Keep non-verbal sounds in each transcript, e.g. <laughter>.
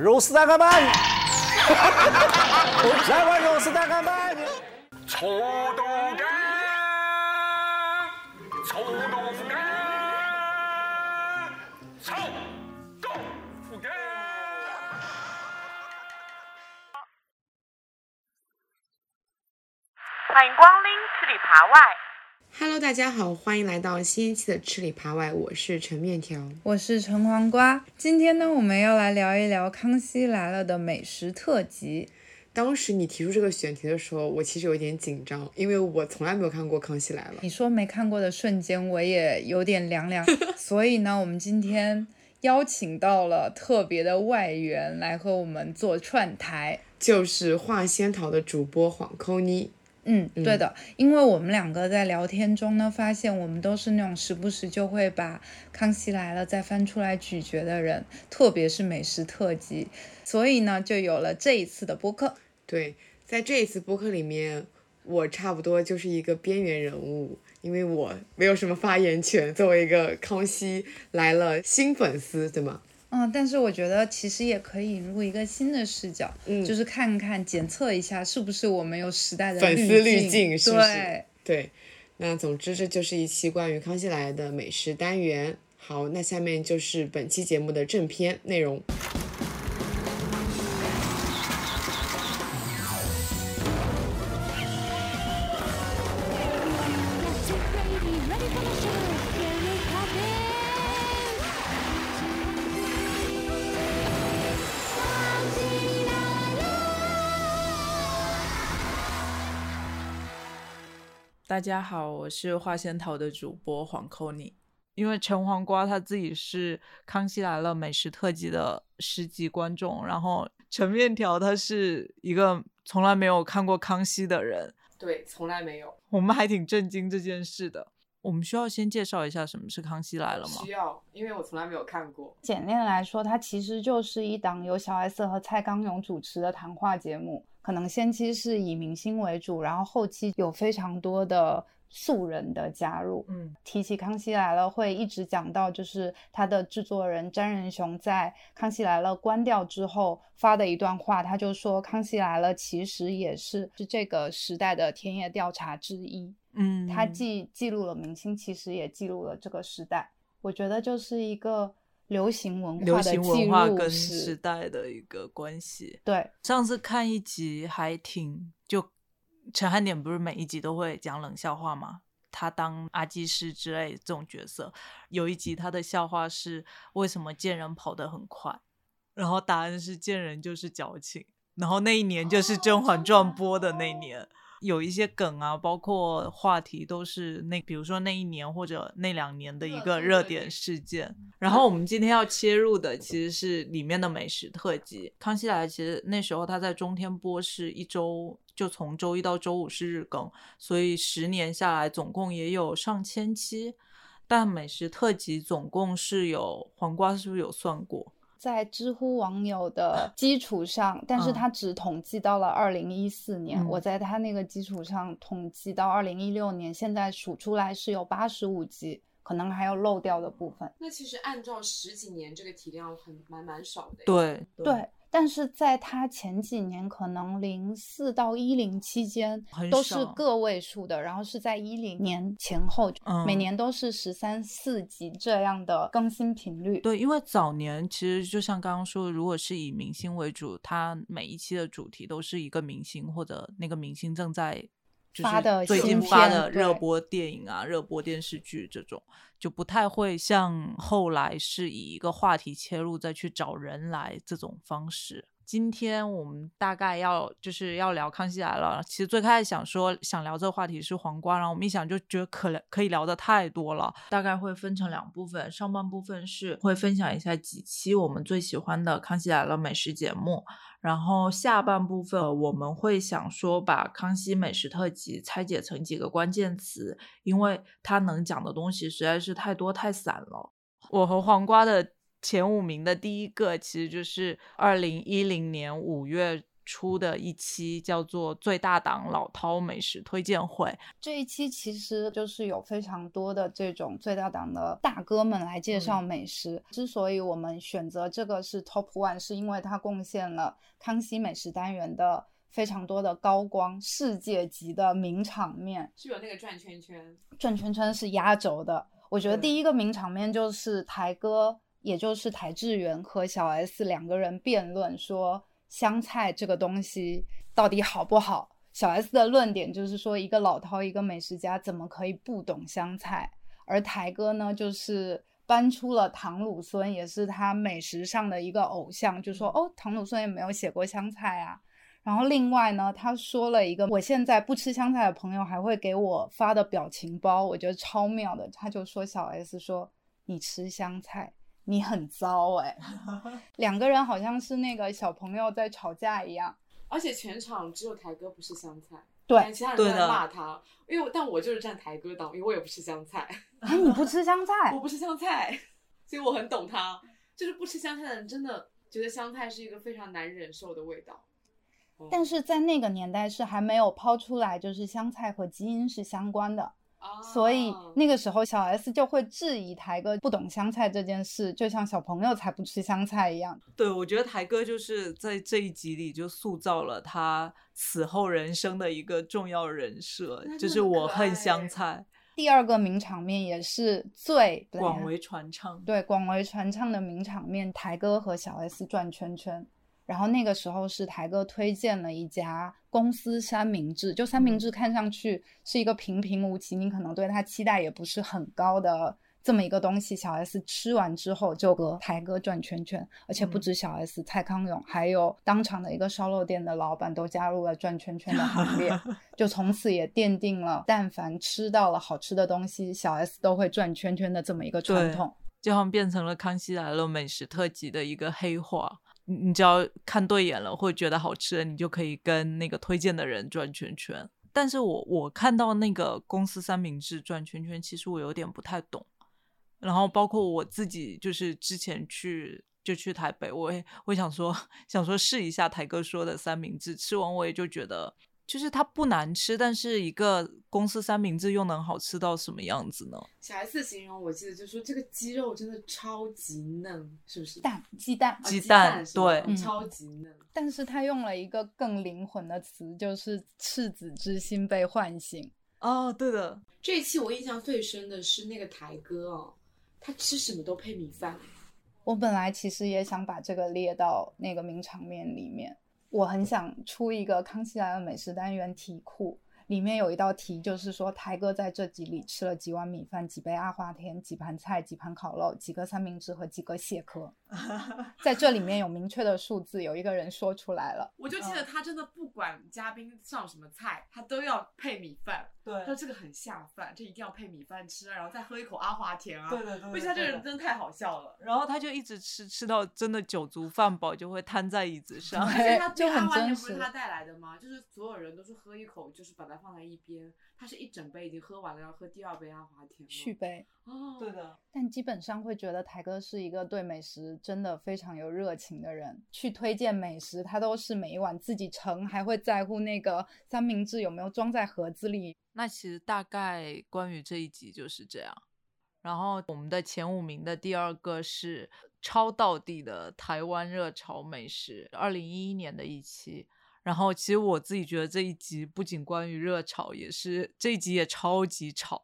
肉丝大干拌，<laughs> 来碗肉丝大干拌。臭豆干，臭豆腐干，臭豆腐干。欢迎光临吃里扒外。Hello，大家好，欢迎来到新一期的吃里扒外，我是陈面条。我是陈黄瓜。今天呢，我们要来聊一聊《康熙来了》的美食特辑。当时你提出这个选题的时候，我其实有点紧张，因为我从来没有看过《康熙来了》。你说没看过的瞬间，我也有点凉凉。<laughs> 所以呢，我们今天邀请到了特别的外援来和我们做串台。就是画仙桃的主播黄扣妮。嗯，对的，因为我们两个在聊天中呢，发现我们都是那种时不时就会把《康熙来了》再翻出来咀嚼的人，特别是美食特辑，所以呢，就有了这一次的播客。对，在这一次播客里面，我差不多就是一个边缘人物，因为我没有什么发言权，作为一个《康熙来了》新粉丝，对吗？嗯，但是我觉得其实也可以引入一个新的视角，嗯就是看看检测一下是不是我们有时代的粉丝滤镜，是不是对，对，那总之这就是一期关于康熙来了的美食单元。好，那下面就是本期节目的正片内容。大家好，我是花仙桃的主播黄扣你。因为陈黄瓜他自己是《康熙来了》美食特辑的十级观众，然后陈面条他是一个从来没有看过康熙的人，对，从来没有。我们还挺震惊这件事的。我们需要先介绍一下什么是《康熙来了》吗？需要，因为我从来没有看过。简练来说，它其实就是一档由小 S 和蔡康永主持的谈话节目。可能先期是以明星为主，然后后期有非常多的素人的加入。嗯，提起《康熙来了》，会一直讲到就是他的制作人詹仁雄在《康熙来了》关掉之后发的一段话，他就说《康熙来了》其实也是是这个时代的田野调查之一。嗯，他既记录了明星，其实也记录了这个时代。我觉得就是一个流行文化的文化录跟时。代的一个关系。对，上次看一集还挺就陈汉典不是每一集都会讲冷笑话吗？他当阿基师之类这种角色，有一集他的笑话是为什么贱人跑得很快，然后答案是贱人就是矫情，然后那一年就是《甄嬛传》播的那一年。有一些梗啊，包括话题都是那，比如说那一年或者那两年的一个热点事件。然后我们今天要切入的其实是里面的美食特辑。康熙来了，其实那时候他在中天播是一周，就从周一到周五是日更，所以十年下来总共也有上千期。但美食特辑总共是有黄瓜，是不是有算过？在知乎网友的 <laughs> 基础上，但是嗯他只统计到了二零一四年。嗯我在他那个基础上统计到二零一六年，现在数出来是有八十五集，可能还有漏掉的部分。那其实按照十几年这个体量很蛮蛮少的。，对对，但是在他前几年，可能零四到一零期间都是个位数的，然后是在一零年前后，嗯每年都是十三四集这样的更新频率。对，因为早年其实就像刚刚说，如果是以明星为主，它每一期的主题都是一个明星或者那个明星正在就发的是最近发的热播电影啊、热播电视剧这种，就不太会像后来是以一个话题切入再去找人来这种方式。今天我们大概要就是要聊《康熙来了》，其实最开始想说想聊这个话题是黄瓜，然后我们一想就觉得可聊可以聊的太多了，大概会分成两部分，上半部分是会分享一下几期我们最喜欢的《康熙来了》美食节目，然后下半部分我们会想说把康熙美食特辑拆解成几个关键词，因为它能讲的东西实在是太多太散了。我和黄瓜的前五名的第一个其实就是二零一零年五月出的一期叫做《最大档老饕美食推荐会》。这一期其实就是有非常多的这种最大档的大哥们来介绍美食。之所以我们选择这个是 Top One，是因为它贡献了康熙美食单元的非常多的高光、世界级的名场面。是有那个转圈圈，转圈圈是压轴的。我觉得第一个名场面就是台哥，也就是台志远和小 S 两个人辩论说香菜这个东西到底好不好。小 S 的论点就是说，一个老饕，一个美食家，怎么可以不懂香菜？而台哥呢，就是搬出了唐鲁孙，也是他美食上的一个偶像，就说哦，唐鲁孙也没有写过香菜啊。然后另外呢，他说了一个我现在不吃香菜的朋友还会给我发的表情包，我觉得超妙的。他就说小 S 说你吃香菜，你很糟哎、<laughs> 两个人好像是那个小朋友在吵架一样。而且全场只有台哥不是香菜，对其他人都在骂他。因为我但我就是站台哥党，因为我也不吃香菜，哎，你不吃香菜我？不吃香菜，所以我很懂他。就是不吃香菜的人真的觉得香菜是一个非常难忍受的味道。但是在那个年代是还没有抛出来，就是香菜和基因是相关的。啊所以那个时候，小 S 就会质疑台哥不懂香菜这件事，就像小朋友才不吃香菜一样。对，我觉得台哥就是在这一集里就塑造了他此后人生的一个重要人设，就是我恨香菜，第二个名场面也是最广为传唱。对广为传唱的名场面，台哥和小 S 转圈圈。然后那个时候是台哥推荐了一家公司三明治，就三明治看上去是一个平平无奇，你可能对它期待也不是很高的这么一个东西。小 S 吃完之后就和台哥转圈圈，而且不止小 S，、蔡康永还有当场的一个烧肉店的老板都加入了转圈圈的行列，<laughs> 就从此也奠定了但凡吃到了好吃的东西，小 S 都会转圈圈的这么一个传统。就好像变成了《康熙来了》美食特辑的一个黑话。你只要看对眼了，或者觉得好吃，你就可以跟那个推荐的人转圈圈。但是我我看到那个公司三明治转圈圈，其实我有点不太懂。然后包括我自己，就是之前去就去台北，我也我想说 <laughs> 想说试一下台哥说的三明治，吃完我也就觉得，就是它不难吃，但是一个公司三明治又能好吃到什么样子呢？小 S 形容我记得就说这个鸡肉真的超级嫩，是不是？蛋鸡蛋，啊鸡蛋蛋对嗯超级嫩。但是他用了一个更灵魂的词，就是赤子之心被唤醒。哦，对的，这一期我印象最深的是那个台哥哦，他吃什么都配米饭。我本来其实也想把这个列到那个名场面里面，我很想出一个《康熙来了》美食单元题库，里面有一道题就是说台哥在这集里吃了几碗米饭、几杯阿华田、几盘菜、几盘烤肉、几个三明治和几个蟹壳，<laughs> 在这里面有明确的数字，有一个人说出来了。我就记得他真的不管嘉宾上什么菜，他都要配米饭。对他说这个很下饭，这一定要配米饭吃啊，然后再喝一口阿华田啊。对对对的我觉得他这个人真的太好笑了。然后他就一直吃，吃到真的酒足饭饱，就会瘫在椅子上。而且他就很这阿华田真实不是他带来的吗？就是所有人都是喝一口，就是把它放在一边。他是一整杯已经喝完了，要喝第二杯阿华田。续杯，哦，对的，但基本上会觉得台哥是一个对美食真的非常有热情的人，去推荐美食，他都是每一碗自己盛，还会在乎那个三明治有没有装在盒子里。那其实大概关于这一集就是这样。然后我们的前五名的第二个是超道地的台湾热潮美食，二零一一年的一期。然后其实我自己觉得这一集不仅关于热炒，也是这一集也超级吵，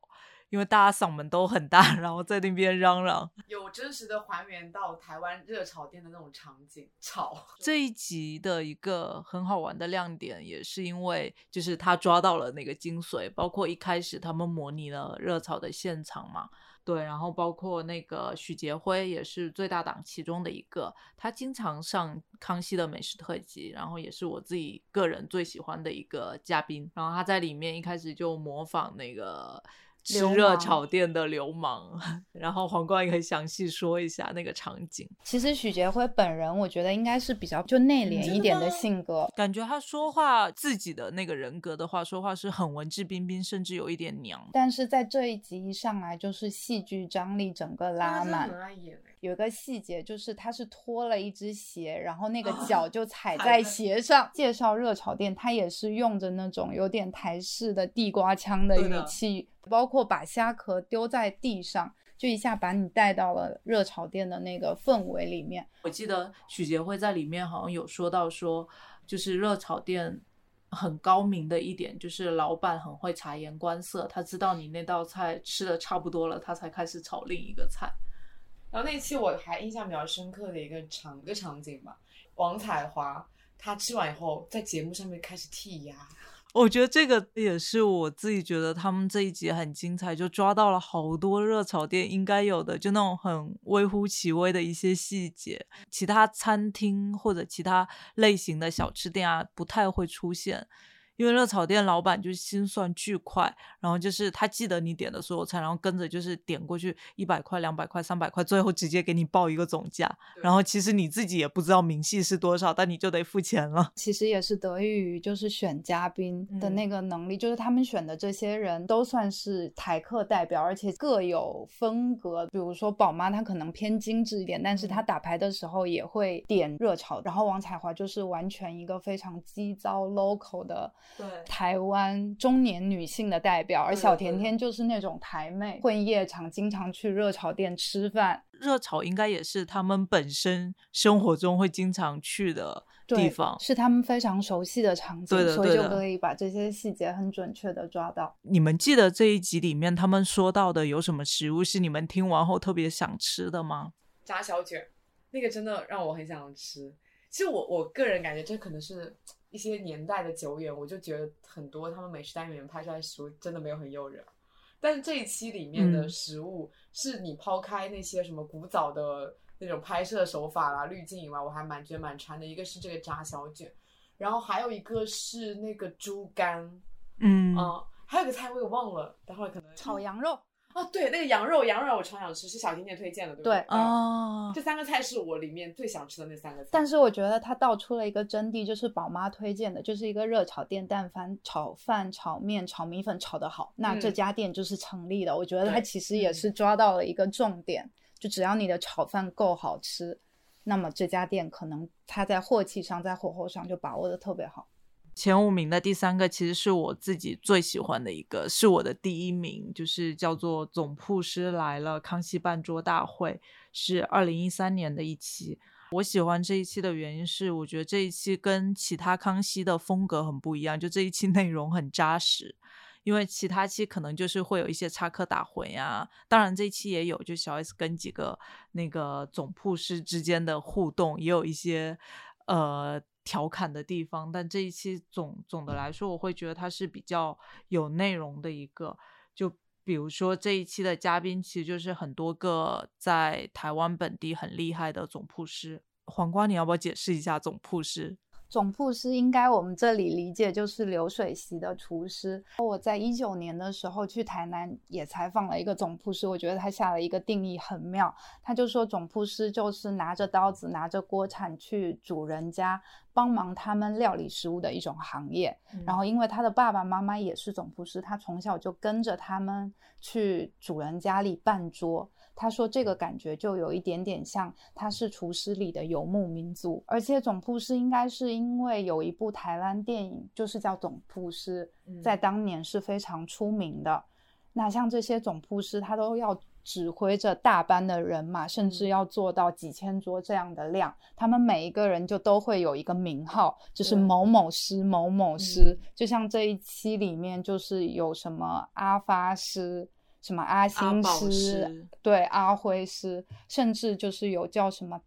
因为大家嗓门都很大，然后在那边嚷嚷。有真实的还原到台湾热炒店的那种场景，吵。这一集的一个很好玩的亮点，也是因为就是他抓到了那个精髓，包括一开始他们模拟了热炒的现场嘛，对，然后包括那个许杰辉也是最大档其中的一个，他经常上康熙的美食特辑，然后也是我自己个人最喜欢的一个嘉宾，然后他在里面一开始就模仿那个。吃热炒店的流氓，<laughs> 然后黄冠也可以详细说一下那个场景。其实许杰辉本人，我觉得应该是比较就内敛一点的性格，感觉他说话自己的那个人格的话，说话是很文质彬彬，甚至有一点娘。但是在这一集一上来就是戏剧张力整个拉满。有一个细节，就是他是脱了一只鞋，然后那个啊脚就踩在鞋上。介绍热炒店，他也是用着那种有点台式的地瓜腔的语气，包括把虾壳丢在地上，就一下把你带到了热炒店的那个氛围里面。我记得许杰辉在里面好像有说到说，就是热炒店很高明的一点，就是老板很会察言观色，他知道你那道菜吃的差不多了，他才开始炒另一个菜。然后那期我还印象比较深刻的一个场个场景吧，王彩华她吃完以后在节目上面开始剔牙，我觉得这个也是我自己觉得他们这一集很精彩，就抓到了好多热炒店应该有的，就那种很微乎其微的一些细节，其他餐厅或者其他类型的小吃店啊不太会出现。因为热炒店老板就是心算巨快，然后就是他记得你点的所有菜，然后跟着就是点过去一百块、两百块、三百块，最后直接给你报一个总价。然后其实你自己也不知道明细是多少，但你就得付钱了。其实也是得益于就是选嘉宾的嗯那个能力，就是他们选的这些人都算是台客代表，而且各有风格。比如说宝妈她可能偏精致一点，但是她打牌的时候也会点热炒。然后王彩华就是完全一个非常激糟 local 的对台湾中年女性的代表，而小对对对甜甜就是那种台妹，混夜场，经常去热炒店吃饭。热炒应该也是他们本身生活中会经常去的地方。是他们非常熟悉的场景，对的所以就可以把这些细节很准确的抓到。你们记得这一集里面他们说到的有什么食物是你们听完后特别想吃的吗？炸小卷，那个真的让我很想吃。其实我我个人感觉这可能是一些年代的久远，我就觉得很多他们美食单元拍出来的食物真的没有很诱人。但是这一期里面的嗯食物，是你抛开那些什么古早的那种拍摄手法啦、滤镜以外，我还蛮觉得蛮馋的。一个是这个炸小卷，然后还有一个是那个猪肝，嗯啊，还有个菜我也忘了，待会儿可能炒羊肉，哦，对，那个羊肉，羊肉我超想吃，是小甜甜推荐的，对不对？对啊，这三个菜是我里面最想吃的那三个菜。但是我觉得它道出了一个真谛，就是宝妈推荐的，就是一个热炒店，但凡炒饭、炒面、炒米粉炒得好，那这嗯家店就是成立的。我觉得它其实也嗯是抓到了一个重点，就只要你的炒饭够好吃，那么这家店可能它在货气上、在火候上就把握的特别好。前五名的第三个其实是我自己最喜欢的一个，是我的第一名，就是叫做《总铺师来了》康熙办桌大会，是二零一三年的一期。我喜欢这一期的原因是，我觉得这一期跟其他康熙的风格很不一样，就这一期内容很扎实。因为其他期可能就是会有一些插科打诨呀，当然这一期也有，就小 S 跟几个那个总铺师之间的互动，也有一些呃调侃的地方，但这一期总总的来说，我会觉得它是比较有内容的一个。就比如说这一期的嘉宾，其实就是很多个在台湾本地很厉害的总铺师。黄瓜，你要不要解释一下总铺师？总铺师应该我们这里理解就是流水席的厨师。我在一九年的时候去台南也采访了一个总铺师，我觉得他下了一个定义很妙。他就说总铺师就是拿着刀子、拿着锅铲去主人家帮忙他们料理食物的一种行业。然后因为他的爸爸妈妈也是总铺师，他从小就跟着他们去主人家里办桌。他说这个感觉就有一点点像他是厨师里的游牧民族，而且总铺师应该是因为有一部台湾电影就是叫总铺师，在当年是非常出名的。那像这些总铺师，他都要指挥着大班的人马，甚至要做到几千桌这样的量。他们每一个人就都会有一个名号，就是某某师、某某师。嗯就像这一期里面，就是有什么阿发师。什么阿星宝师师，对阿辉师，甚至就是有叫什么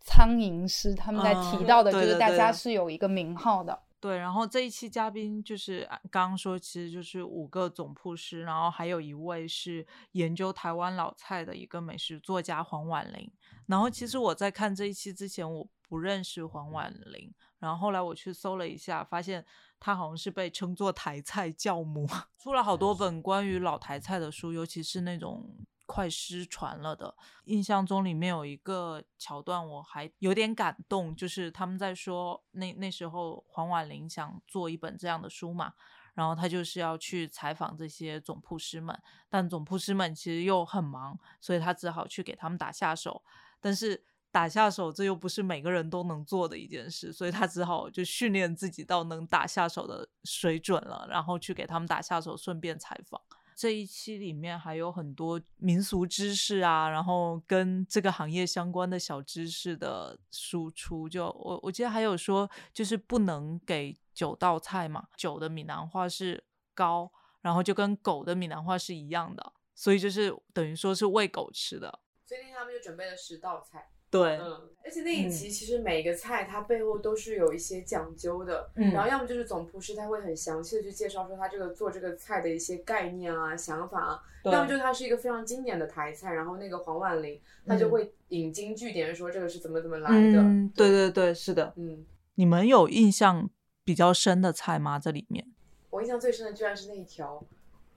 苍蝇师，他们在提嗯到的，就是大家是有一个名号的。对，然后这一期嘉宾就是啊刚刚说，其实就是五个总铺师，然后还有一位是研究台湾老菜的一个美食作家黄婉玲。然后其实我在看这一期之前，我不认识黄婉玲，然后后来我去搜了一下，发现她好像是被称作台菜教母，<laughs> 出了好多本关于老台菜的书，尤其是那种快失传了的。印象中里面有一个桥段，我还有点感动，就是他们在说那那时候黄婉玲想做一本这样的书嘛，然后他就是要去采访这些总铺师们，但总铺师们其实又很忙，所以他只好去给他们打下手。但是打下手这又不是每个人都能做的一件事，所以他只好就训练自己到能打下手的水准了，然后去给他们打下手，顺便采访。这一期里面还有很多民俗知识啊，然后跟这个行业相关的小知识的输出。就我我记得还有说，就是不能给九道菜嘛，九的闽南话是高，然后就跟狗的闽南话是一样的，所以就是等于说是喂狗吃的。所以那天他们就准备了十道菜。对，嗯，而且那一集其实每个菜它背后都是有一些讲究的，嗯然后要么就是总厨师他会很详细的去介绍说他这个做这个菜的一些概念啊、想法啊，要么就是它是一个非常经典的台菜，然后那个黄婉玲她就会引经据典说这个是怎么怎么来的，嗯，对对对，是的。嗯，你们有印象比较深的菜吗？这里面。我印象最深的居然是那一条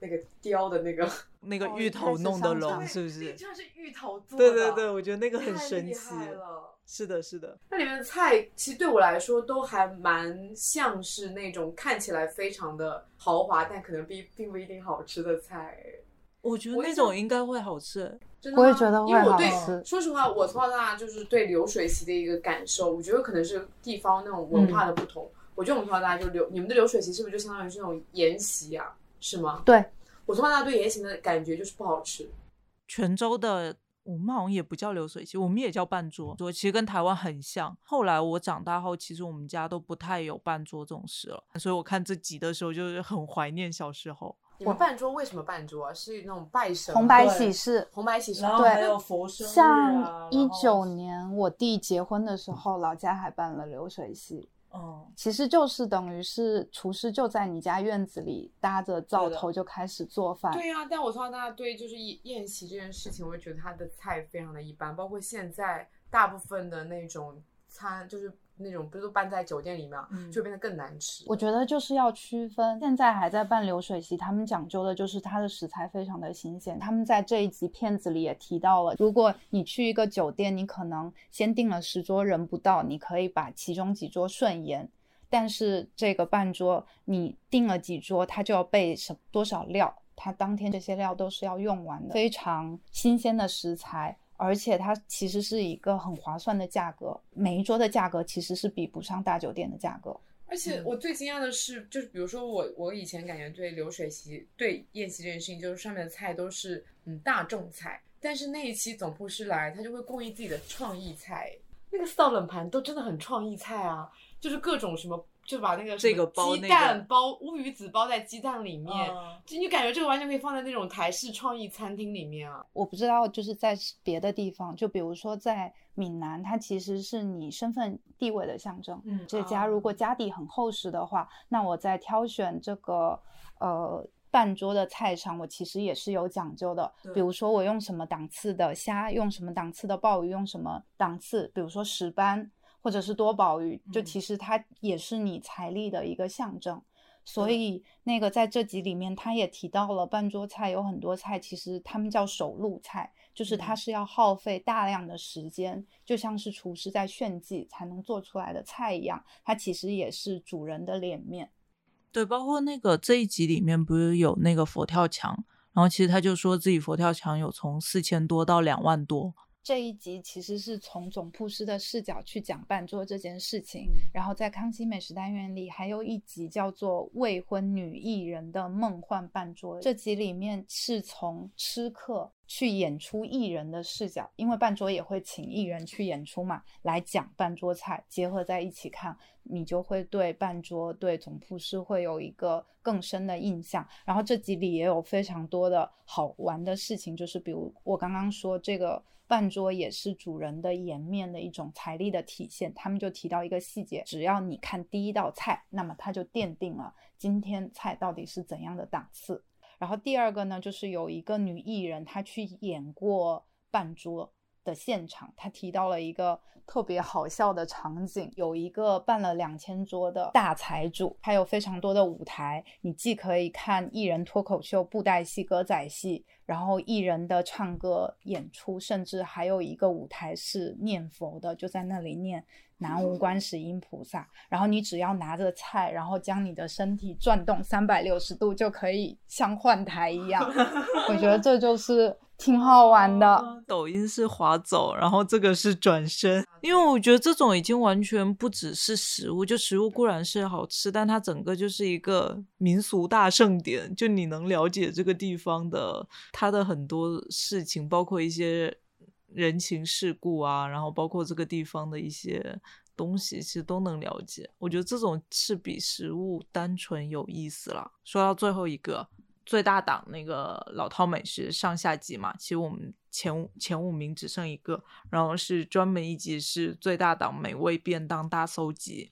那个雕的那个，<laughs> 那个哦芋头弄的龙是不是？居然是芋头做的，对对对，我觉得那个很神奇。了。是的，是的。那里面的菜其实对我来说都还蛮像是那种看起来非常的豪华，但可能并并不一定好吃的菜。我觉得那种应该会好吃。真的吗我也觉得会好因为我对吃说实话，我从小到大就是对流水席的一个感受，我觉得可能是地方那种文化的不同。我觉得我们从小到大就流，你们的流水席是不是就相当于是那种宴席啊？是吗？对，我从小到大对盐行的感觉就是不好吃。泉州的我们好像也不叫流水席，我们也叫半桌，桌其实跟台湾很像。后来我长大后，其实我们家都不太有半桌这种事了，所以我看这集的时候就是很怀念小时候。你们办桌为什么办桌啊？是那种拜神红白喜事。红白喜事，对然后还有佛生像一九，年我弟结婚的时候，老家还办了流水席，嗯，其实就是等于是厨师就在你家院子里搭着灶头就开始做饭。对呀、但我从小到大对就是宴宴席这件事情，我就觉得他的菜非常的一般，包括现在大部分的那种餐，就是那种不是都办在酒店里面啊，嗯就变得更难吃。我觉得就是要区分，现在还在办流水席，他们讲究的就是它的食材非常的新鲜。他们在这一集片子里也提到了，如果你去一个酒店，你可能先订了十桌人不到，你可以把其中几桌顺延，但是这个半桌你订了几桌，它就要备什多少料，它当天这些料都是要用完的，非常新鲜的食材。而且它其实是一个很划算的价格，每一桌的价格其实是比不上大酒店的价格。而且我最惊讶的是，就是比如说我我以前感觉对流水席、对宴席这件事情，就是上面的菜都是嗯大众菜，但是那一期总铺师来，他就会供应自己的创意菜，那个四道冷盘都真的很创意菜啊，就是各种什么，就把那个这个包那个蛋包乌鱼子包在鸡蛋里面，嗯就你感觉这个完全可以放在那种台式创意餐厅里面啊。我不知道，就是在别的地方，就比如说在闽南，它其实是你身份地位的象征。嗯这家如果家底很厚实的话，那我在挑选这个呃半桌的菜上，我其实也是有讲究的。比如说我用什么档次的虾，用什么档次的鲍鱼，用什么档次，比如说石斑或者是多宝鱼，就嗯其实它也是你财力的一个象征。所以那个在这集里面，他也提到了半桌菜有很多菜，其实他们叫手路菜，就是它嗯是要耗费大量的时间，就像是厨师在炫技才能做出来的菜一样，它其实也是主人的脸面。对，包括那个这一集里面不是有那个佛跳墙，然后其实他就说自己佛跳墙有从四千多到两万多，这一集其实是从总铺师的视角去讲半桌这件事情，嗯然后在康熙美食单元里还有一集叫做《未婚女艺人的梦幻半桌》，这集里面是从吃客去演出艺人的视角，因为半桌也会请艺人去演出嘛，来讲半桌菜，结合在一起看，你就会对半桌对总铺师会有一个更深的印象。然后这集里也有非常多的好玩的事情，就是比如我刚刚说这个。半桌也是主人的颜面的一种财力的体现。他们就提到一个细节，只要你看第一道菜，那么它就奠定了今天菜到底是怎样的档次。然后第二个呢，就是有一个女艺人，她去演过半桌的现场，她提到了一个特别好笑的场景，有一个办了两千桌的大财主，还有非常多的舞台，你既可以看艺人脱口秀、布袋戏、歌仔戏，然后艺人的唱歌演出，甚至还有一个舞台是念佛的，就在那里念南无观世音菩萨。然后你只要拿着菜，然后将你的身体转动三百六十度，就可以像换台一样。我觉得这就是挺好玩的。抖音是划走，然后这个是转身，因为我觉得这种已经完全不只是食物，就食物固然是好吃，但它整个就是一个民俗大盛典，就你能了解这个地方的它的很多事情，包括一些人情世故啊，然后包括这个地方的一些东西，其实都能了解。我觉得这种是比食物单纯有意思啦。说到最后一个。最大档那个老饕美食上下集嘛，其实我们前前五名只剩一个，然后是专门一集是最大档美味便当大搜集，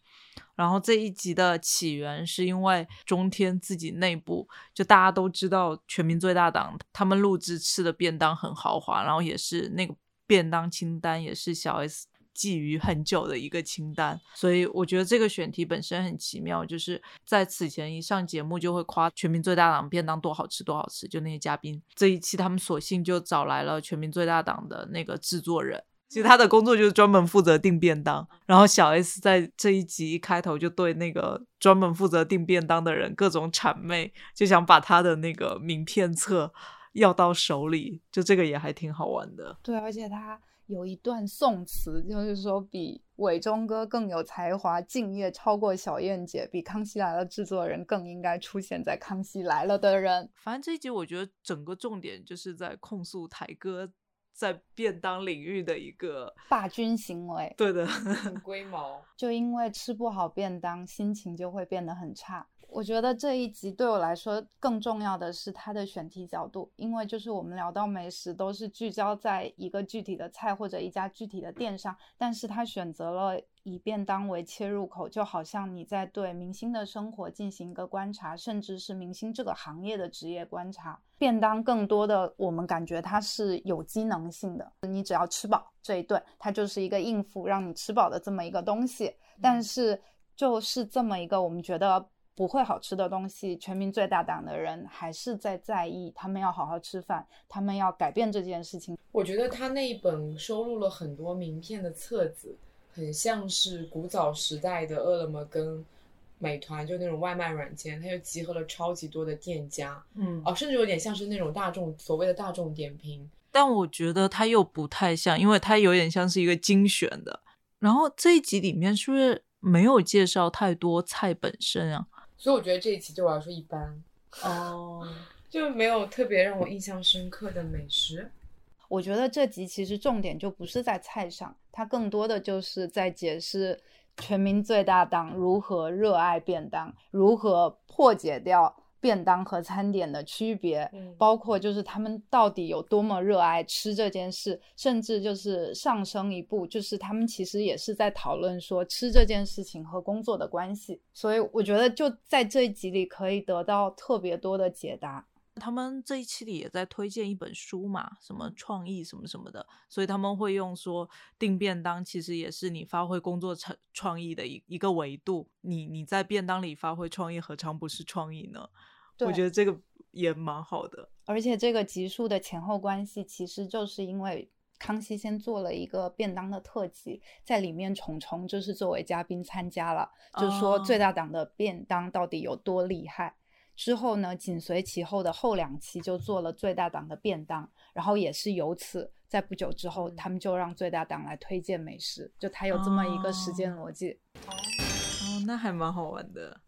然后这一集的起源是因为中天自己内部就大家都知道全民最大档，他们录制吃的便当很豪华，然后也是那个便当清单也是小 S。觊觎很久的一个清单，所以我觉得这个选题本身很奇妙，就是在此前一上节目就会夸全民最大档便当多好吃多好吃，就那些嘉宾这一期他们索性就找来了全民最大档的那个制作人，其实他的工作就是专门负责订便当，然后小 S 在这一集一开头就对那个专门负责订便当的人各种谄媚，就想把他的那个名片册要到手里，就这个也还挺好玩的。对，而且他。有一段宋词，就是说比伟忠哥更有才华，敬业超过小燕姐，比康熙来了制作人更应该出现在康熙来了的人。反正这一集我觉得整个重点就是在控诉台哥在便当领域的一个霸君行为。对的，很龟毛，就因为吃不好便当，心情就会变得很差。我觉得这一集对我来说更重要的是它的选题角度，因为就是我们聊到美食都是聚焦在一个具体的菜或者一家具体的店上，但是他选择了以便当为切入口，就好像你在对明星的生活进行一个观察，甚至是明星这个行业的职业观察。便当更多的我们感觉它是有机能性的，你只要吃饱这一顿，它就是一个应付让你吃饱的这么一个东西。但是就是这么一个我们觉得。不会好吃的东西，全民最大党的人还是在在意，他们要好好吃饭，他们要改变这件事情。我觉得他那一本收录了很多名片的册子，很像是古早时代的饿了么跟美团，就那种外卖软件，它又集合了超级多的店家，嗯，哦，甚至有点像是那种大众所谓的大众点评。但我觉得它又不太像，因为它有点像是一个精选的。然后这一集里面是不是没有介绍太多菜本身啊？所以我觉得这一期对我来说一般哦，<laughs> 就没有特别让我印象深刻的美食。我觉得这集其实重点就不是在菜上，它更多的就是在解释全民最大党如何热爱便当，如何破解掉。便当和餐点的区别，包括就是他们到底有多么热爱吃这件事，甚至就是上升一步，就是他们其实也是在讨论说吃这件事情和工作的关系。所以我觉得就在这一集里可以得到特别多的解答。他们这一期里也在推荐一本书嘛，什么创意什么什么的，所以他们会用说订便当其实也是你发挥工作创创意的一一个维度。你你在便当里发挥创意，何尝不是创意呢？我觉得这个也蛮好的。而且这个集数的前后关系，其实就是因为康熙先做了一个便当的特辑，在里面虫虫就是作为嘉宾参加了，就是说最大档的便当到底有多厉害。之后呢，紧随其后的后两期就做了最大档的便当，然后也是由此，在不久之后，他们就让最大档来推荐美食，就他有这么一个时间逻辑。哦，那还蛮好玩的。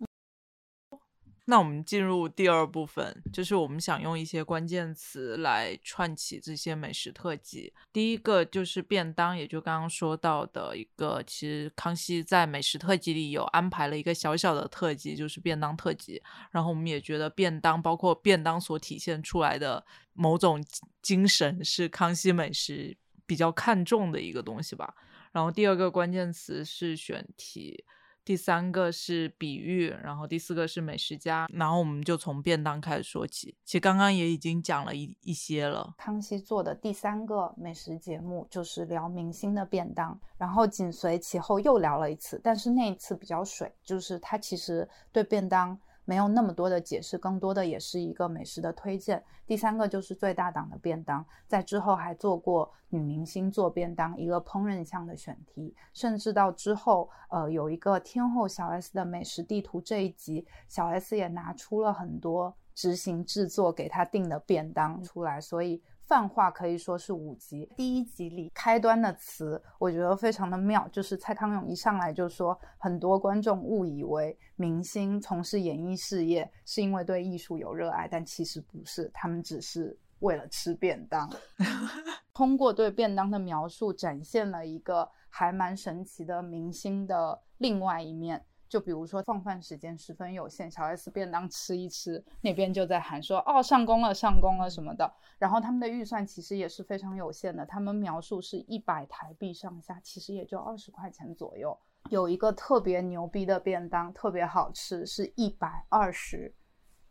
那我们进入第二部分，就是我们想用一些关键词来串起这些美食特辑。第一个就是便当，也就刚刚说到的一个，其实康熙在美食特辑里有安排了一个小小的特辑，就是便当特辑。然后我们也觉得便当，包括便当所体现出来的某种精神，是康熙美食比较看重的一个东西吧。然后第二个关键词是选题。第三个是比喻，然后第四个是美食家，然后我们就从便当开始说起。其实刚刚也已经讲了一一些了。康熙做的第三个美食节目就是聊明星的便当，然后紧随其后又聊了一次，但是那一次比较水，就是他其实对便当。没有那么多的解释，更多的也是一个美食的推荐。第三个就是最大档的便当，在之后还做过女明星做便当一个烹饪项的选题，甚至到之后，呃，有一个天后小 S 的美食地图这一集，小 S 也拿出了很多执行制作给他订的便当出来，所以。泛化可以说是五集，第一集里开端的词，我觉得非常的妙，就是蔡康永一上来就说，很多观众误以为明星从事演艺事业是因为对艺术有热爱，但其实不是，他们只是为了吃便当。<laughs> 通过对便当的描述，展现了一个还蛮神奇的明星的另外一面。就比如说放饭时间十分有限，小 S 便当吃一吃，那边就在喊说哦上工了上工了什么的。然后他们的预算其实也是非常有限的，他们描述是一百台币上下，其实也就二十块钱左右。有一个特别牛逼的便当，特别好吃，是一百二十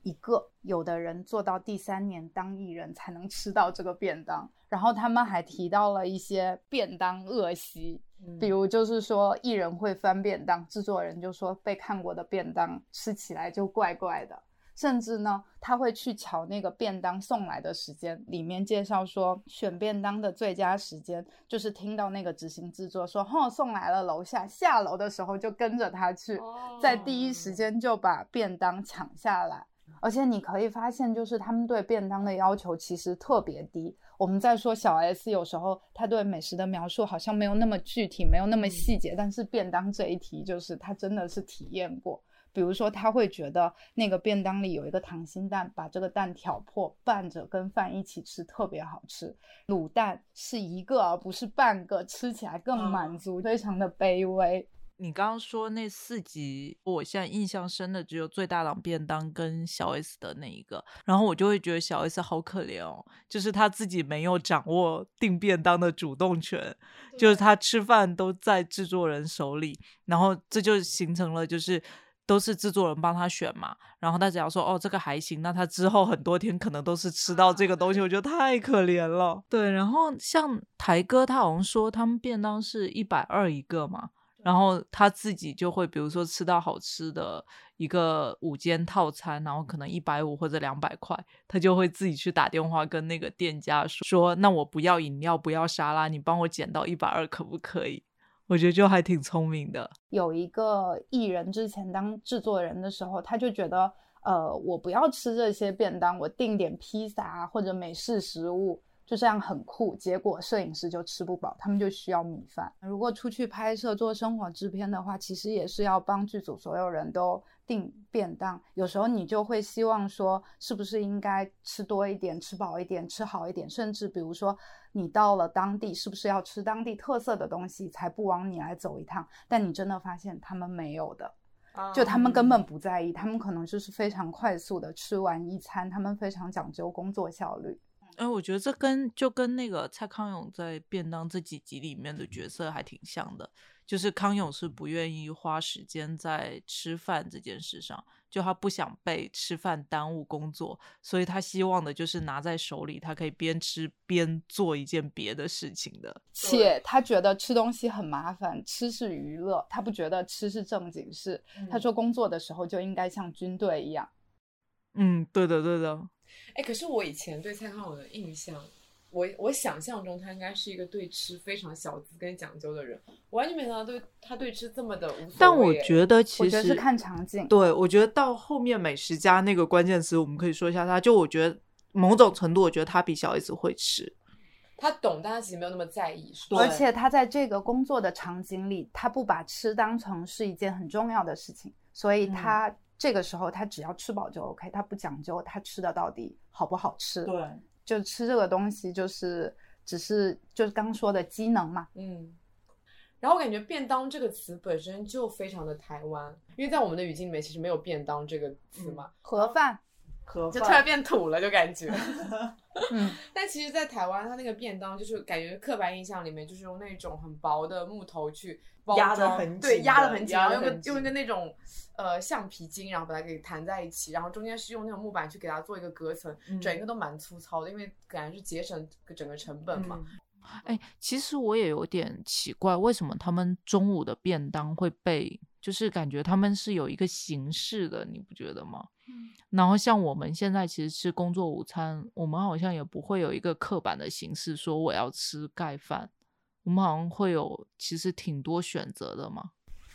一个。有的人做到第三年当艺人才能吃到这个便当。然后他们还提到了一些便当恶习。比如就是说，艺人会翻便当，制作人就说被看过的便当吃起来就怪怪的。甚至呢，他会去瞧那个便当送来的时间，里面介绍说选便当的最佳时间就是听到那个执行制作说，哦，送来了，楼下下楼的时候就跟着他去，在第一时间就把便当抢下来。而且你可以发现，就是他们对便当的要求其实特别低。我们在说小 S，有时候他对美食的描述好像没有那么具体，没有那么细节。但是便当这一题，就是他真的是体验过。比如说，他会觉得那个便当里有一个溏心蛋，把这个蛋挑破，拌着跟饭一起吃，特别好吃。卤蛋是一个而不是半个，吃起来更满足，非常的卑微。你刚刚说那四集，我现在印象深的只有最大档便当跟小 S 的那一个，然后我就会觉得小 S 好可怜哦，就是他自己没有掌握订便当的主动权，就是他吃饭都在制作人手里，然后这就形成了就是都是制作人帮他选嘛，然后他只要说哦这个还行，那他之后很多天可能都是吃到这个东西，我觉得太可怜了。对，然后像台哥他好像说他们便当是一百二一个嘛。然后他自己就会，比如说吃到好吃的一个午间套餐，然后可能一百五或者两百块，他就会自己去打电话跟那个店家说：“说那我不要饮料，不要沙拉，你帮我减到一百二可不可以？”我觉得就还挺聪明的。有一个艺人之前当制作人的时候，他就觉得，呃，我不要吃这些便当，我订点披萨或者美式食物。就这样很酷，结果摄影师就吃不饱，他们就需要米饭。如果出去拍摄做生活制片的话，其实也是要帮剧组所有人都订便当。有时候你就会希望说，是不是应该吃多一点、吃饱一点、吃好一点，甚至比如说你到了当地，是不是要吃当地特色的东西才不枉你来走一趟？但你真的发现他们没有的，就他们根本不在意，他们可能就是非常快速的吃完一餐，他们非常讲究工作效率。哎，我觉得这跟就跟那个蔡康永在便当这几集里面的角色还挺像的，就是康永是不愿意花时间在吃饭这件事上，就他不想被吃饭耽误工作，所以他希望的就是拿在手里，他可以边吃边做一件别的事情的。且他觉得吃东西很麻烦，吃是娱乐，他不觉得吃是正经事。他说工作的时候就应该像军队一样。嗯，对的，对的。哎，可是我以前对蔡康永的印象，我我想象中他应该是一个对吃非常小资跟讲究的人，完全没想到对他对吃这么的无所谓。但我觉得其实我觉得是看场景。对，我觉得到后面美食家那个关键词，我们可以说一下他。就我觉得某种程度，我觉得他比小 S 会吃，他懂，但他其实没有那么在意。而且他在这个工作的场景里，他不把吃当成是一件很重要的事情，所以他。这个时候他只要吃饱就 OK，他不讲究他吃的到底好不好吃。对，就吃这个东西就是只是就是刚说的机能嘛。嗯。然后我感觉便当这个词本身就非常的台湾，因为在我们的语境里面其实没有便当这个词嘛。盒饭。盒就突然变土了，就感觉。<laughs> 嗯，<laughs> 但其实，在台湾，它那个便当就是感觉刻板印象里面就是用那种很薄的木头去压的很紧，对，压的很紧，然后用个用一个那种呃橡皮筋，然后把它给弹在一起，然后中间是用那种木板去给它做一个隔层，整一个都蛮粗糙的，因为感觉是节省整个成本嘛。哎，其实我也有点奇怪，为什么他们中午的便当会被就是感觉他们是有一个形式的，你不觉得吗？嗯然后像我们现在其实吃工作午餐，我们好像也不会有一个刻板的形式说我要吃盖饭，我们好像会有其实挺多选择的嘛。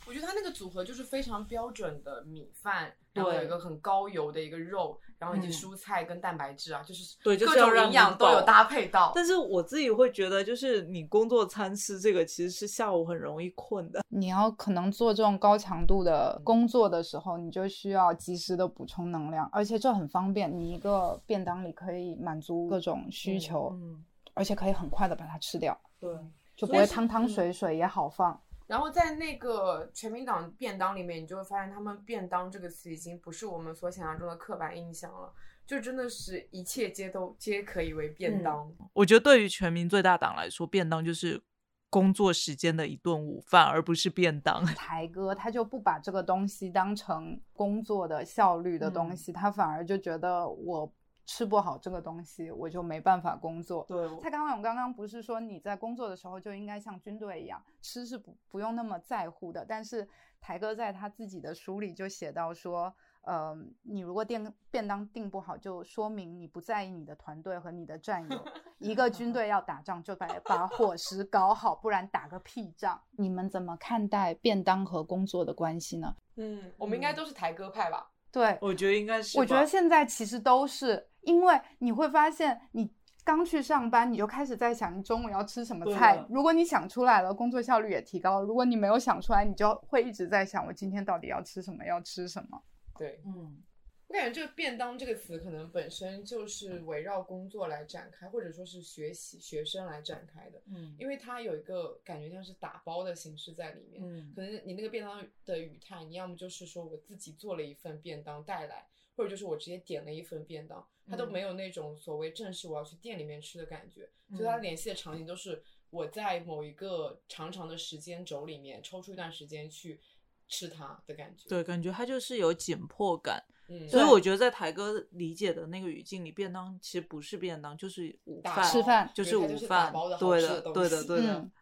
我觉得它那个组合就是非常标准的米饭，然后有一个很高油的一个肉，然后以及嗯蔬菜跟蛋白质啊，就是对各种营养都有搭配到。但是我自己会觉得，就是你工作餐吃这个，其实是下午很容易困的。你要可能做这种高强度的工作的时候，你就需要及时的补充能量，而且这很方便，你一个便当里可以满足各种需求，嗯，而且可以很快的把它吃掉，对。就不会汤汤嗯水水也好放。然后在那个全民党便当里面，你就会发现他们“便当”这个词已经不是我们所想象中的刻板印象了，就真的是一切皆都皆可以为便当。我觉得对于全民最大党来说，便当就是工作时间的一顿午饭，而不是便当。<laughs> 台哥他就不把这个东西当成工作的效率的东嗯西，他反而就觉得我吃不好这个东西，我就没办法工作。对，蔡康永刚刚不是说你在工作的时候就应该像军队一样，吃是不不用那么在乎的。但是台哥在他自己的书里就写到说，呃，你如果订便当订不好，就说明你不在意你的团队和你的战友。<laughs> 一个军队要打仗，就得把伙食搞好，不然打个屁仗。你们怎么看待便当和工作的关系呢？嗯，我们应该都是台哥派吧？对，我觉得应该是。我觉得现在其实都是，因为你会发现，你刚去上班，你就开始在想你中午要吃什么菜。如果你想出来了，工作效率也提高了；如果你没有想出来，你就会一直在想我今天到底要吃什么，要吃什么。对，嗯，我感觉这个“便当”这个词可能本身就是围绕工作来展开，或者说是学习学生来展开的，嗯因为它有一个感觉像是打包的形式在里面。嗯可能你那个便当的语态，你要么就是说我自己做了一份便当带来，或者就是我直接点了一份便当，它都嗯没有那种所谓正式我要去店里面吃的感觉，所以它嗯联系的场景都是我在某一个长长的时间轴里面抽出一段时间去吃它的感觉。对，感觉它就是有紧迫感。嗯，所以我觉得在台哥理解的那个语境里，便当其实不是便当，就是午饭，吃饭就是午饭。对的，对的，西对的嗯。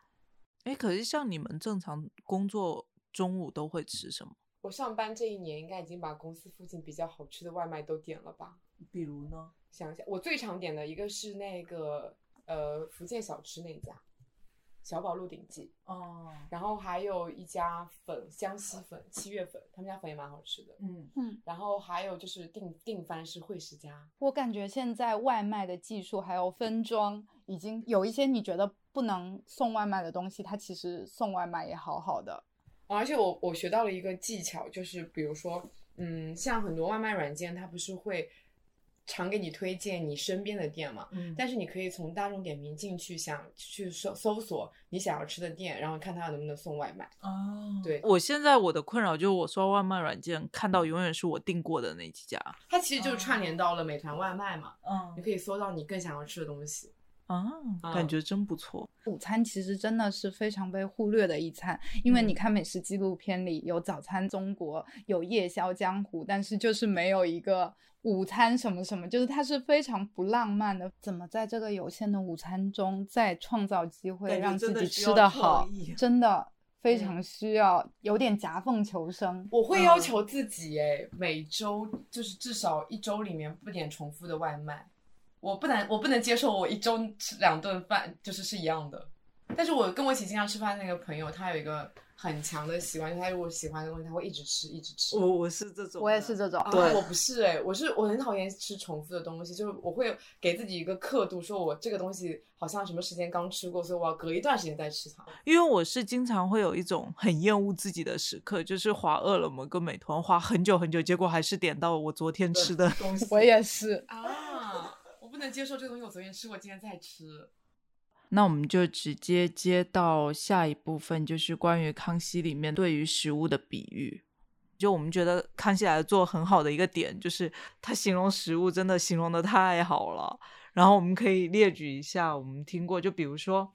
哎、可是像你们正常工作中午都会吃什么？我上班这一年应该已经把公司附近比较好吃的外卖都点了吧？比如呢？想一下，我最常点的一个是那个呃福建小吃那家小宝鹿鼎记，哦，然后还有一家粉湘西粉七月粉，他们家粉也蛮好吃的。嗯嗯，然后还有就是定定番是惠食家，我感觉现在外卖的技术还有分装，已经有一些你觉得不能送外卖的东西，它其实送外卖也好好的。哦而且我我学到了一个技巧，就是比如说，嗯，像很多外卖软件，它不是会常给你推荐你身边的店嘛？嗯但是你可以从大众点评进去想去搜搜索你想要吃的店，然后看它能不能送外卖。哦，对我现在我的困扰就是我刷外卖软件看到永远是我订过的那几家。它其实就串联到了美团外卖嘛，嗯你可以搜到你更想要吃的东西。啊，嗯感觉真不错。午餐其实真的是非常被忽略的一餐，因为嗯你看美食纪录片里有早餐中国，有夜宵江湖，但是就是没有一个午餐什么什么，就是它是非常不浪漫的。怎么在这个有限的午餐中再创造机会让自己吃得好，真的 <laughs> 非嗯常需要有点夹缝求生。我会要嗯求自己哎，每周就是至少一周里面不点重复的外卖，我不能我不能接受我一周吃两顿饭就是是一样的。但是我跟我一起经常吃饭那个朋友，他有一个很强的习惯，就是他如果喜欢的东西，他会一直吃一直吃。我我是这种，我也是这种，啊，对我不是哎、我是我很讨厌吃重复的东西，就是我会给自己一个刻度，说我这个东西好像什么时间刚吃过，所以我要隔一段时间再吃它。因为我是经常会有一种很厌恶自己的时刻，就是划饿了么跟美团划很久很久，结果还是点到我昨天吃的东西。我也是。啊，能接受这个东西，我昨天吃过，今天再吃。那我们就直接接到下一部分，就是关于康熙里面对于食物的比喻。就我们觉得康熙来做很好的一个点，就是他形容食物真的形容的太好了。然后我们可以列举一下我们听过，就比如说，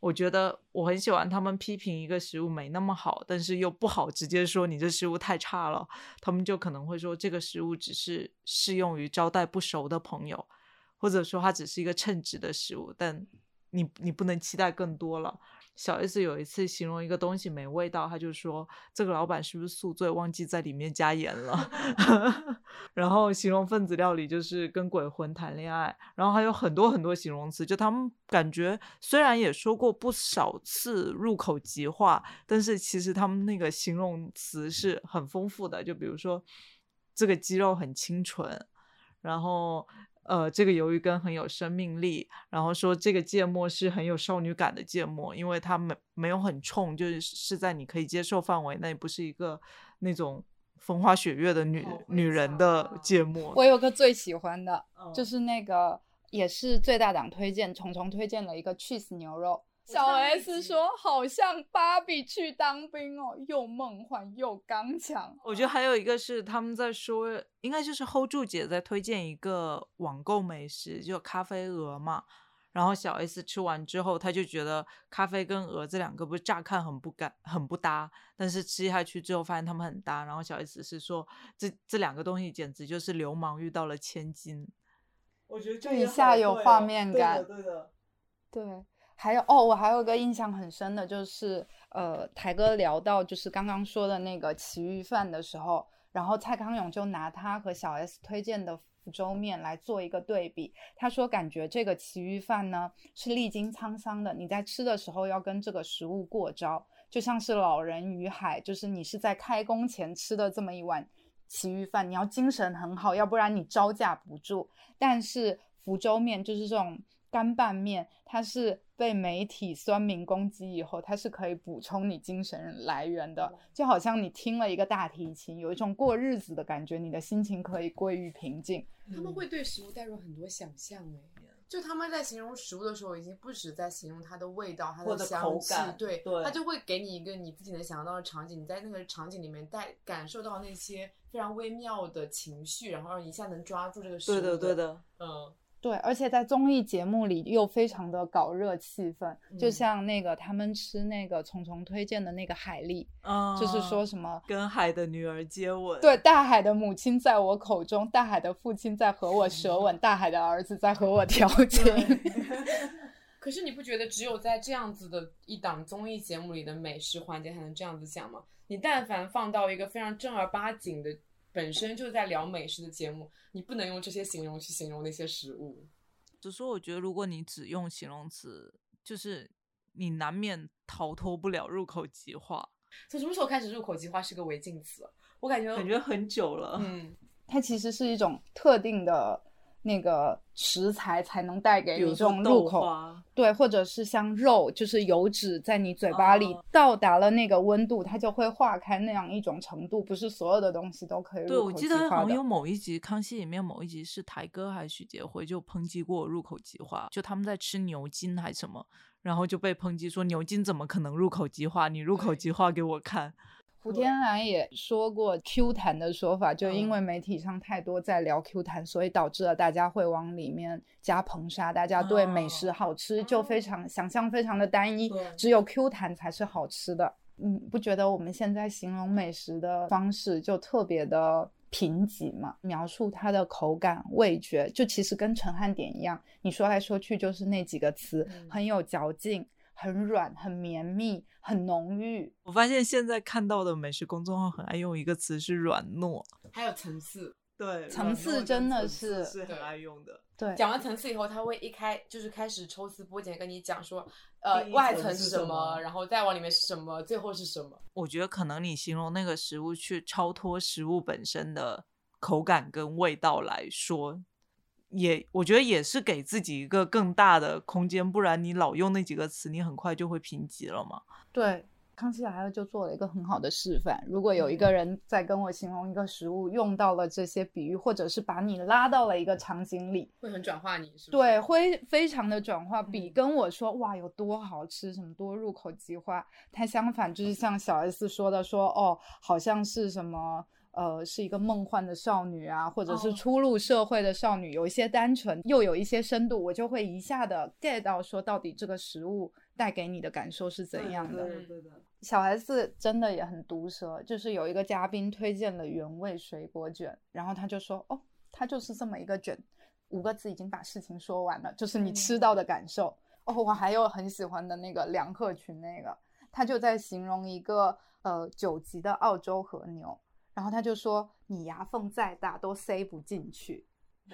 我觉得我很喜欢他们批评一个食物没那么好，但是又不好直接说你这食物太差了，他们就可能会说这个食物只是适用于招待不熟的朋友，或者说它只是一个称职的食物，但你你不能期待更多了。小 S 有一次形容一个东西没味道，他就说这个老板是不是宿醉忘记在里面加盐了？<laughs> 然后形容分子料理就是跟鬼魂谈恋爱，然后还有很多很多形容词，就他们感觉虽然也说过不少次入口即化，但是其实他们那个形容词是很丰富的，就比如说这个鸡肉很清纯，然后。呃，这个鱿鱼羹很有生命力，然后说这个芥末是很有少女感的芥末，因为它没没有很冲，就是是在你可以接受范围内，不是一个那种风花雪月的女女人的芥末。我有个最喜欢的，嗯就是那个也是最大档推荐，虫虫推荐了一个 cheese 牛肉。小 S 说好像芭比去当兵哦，又梦幻又刚强。我觉得还有一个是他们在说，应该就是 hold 住姐在推荐一个网购美食，就咖啡鹅嘛。然后小 S 吃完之后，他就觉得咖啡跟鹅这两个不是乍看很不干很不搭，但是吃下去之后发现它们很搭。然后小 S 是说，这这两个东西简直就是流氓遇到了千金。我觉得这一下有画面感对的。对，还有哦，我还有个印象很深的，就是呃，台哥聊到就是刚刚说的那个奇遇饭的时候，然后蔡康永就拿他和小 S 推荐的福州面来做一个对比。他说，感觉这个奇遇饭呢是历经沧桑的，你在吃的时候要跟这个食物过招，就像是老人与海，就是你是在开工前吃的这么一碗奇遇饭，你要精神很好，要不然你招架不住。但是福州面就是这种干拌面，它是被媒体酸民攻击以后，它是可以补充你精神来源的，就好像你听了一个大提琴，有一种过日子的感觉，你的心情可以归于平静。他们会对食物带入很多想象哎，就他们在形容食物的时候，已经不止在形容它的味道、它的香气，对，对。它就会给你一个你自己能想象到的场景，你在那个场景里面带感受到那些非常微妙的情绪，然后让你一下能抓住这个食物对的，对，的。嗯，对，而且在综艺节目里又非常的搞热气氛，就嗯像那个他们吃那个虫虫推荐的那个海蛎，嗯，就是说什么跟海的女儿接吻。对，大海的母亲在我口中，大海的父亲在和我舌吻，大海的儿子在和我调情。<laughs> 可是你不觉得只有在这样子的一档综艺节目里的美食环节才能这样子讲吗？你但凡放到一个非常正儿八经的，本身就在聊美食的节目，你不能用这些形容去形容那些食物。只是说，我觉得如果你只用形容词，就是你难免逃脱不了入口即化。从什么时候开始入口即化是个违禁词？我感觉感觉很久了。嗯，<laughs> 它其实是一种特定的那个食材才能带给你这种入口，对，或者是像肉，就是油脂在你嘴巴里哦到达了那个温度，它就会化开那样一种程度，不是所有的东西都可以对，入口即我记得好像有某一集《康熙》里面某一集是台哥还是许杰辉就抨击过入口即化，就他们在吃牛筋还是什么，然后就被抨击说牛筋怎么可能入口即化？你入口即化给我看。胡天蓝也说过 Q 弹的说法，就因嗯为媒体上太多在聊 Q 弹，所以导致了大家会往里面加硼砂，大家对美食哦好吃就非常想象非常的单一，只有 Q 弹才是好吃的。嗯，不觉得我们现在形容美食的方式就特别的贫瘠吗？描述它的口感、味觉，就其实跟陈汉典一样，你说来说去就是那几个词，嗯很有嚼劲，很软，很绵密，很浓郁。我发现现在看到的美食公众号很爱用一个词是软糯，还有层次。对，层次真的是是很爱用的。对，讲完层次以后，他会一开就是开始抽丝剥茧跟你讲说，呃外层是什么，然后再往里面是什么，最后是什么。我觉得可能你形容那个食物去超脱食物本身的口感跟味道来说，也我觉得也是给自己一个更大的空间，不然你老用那几个词，你很快就会贫瘠了嘛。对，康熙来了就做了一个很好的示范。如果有一个人在跟我形容一个食物，用到了这些比喻，或者是把你拉到了一个场景里，会很转化你，是？对，会非常的转化，比嗯跟我说哇有多好吃，什么多入口即化，它相反就是像小 S 说的说哦，好像是什么。呃，是一个梦幻的少女啊，或者是哦初入社会的少女，有一些单纯，又有一些深度，我就会一下的 get 到说，到底这个食物带给你的感受是怎样的。对对对。小 S 真的也很毒舌，就是有一个嘉宾推荐了原味水果卷，然后他就说：“哦，它就是这么一个卷，五个字已经把事情说完了，就是你吃到的感受。哦，我还有很喜欢的那个梁鹤群那个，他就在形容一个呃九级的澳洲和牛，然后他就说你牙缝再大都塞不进去。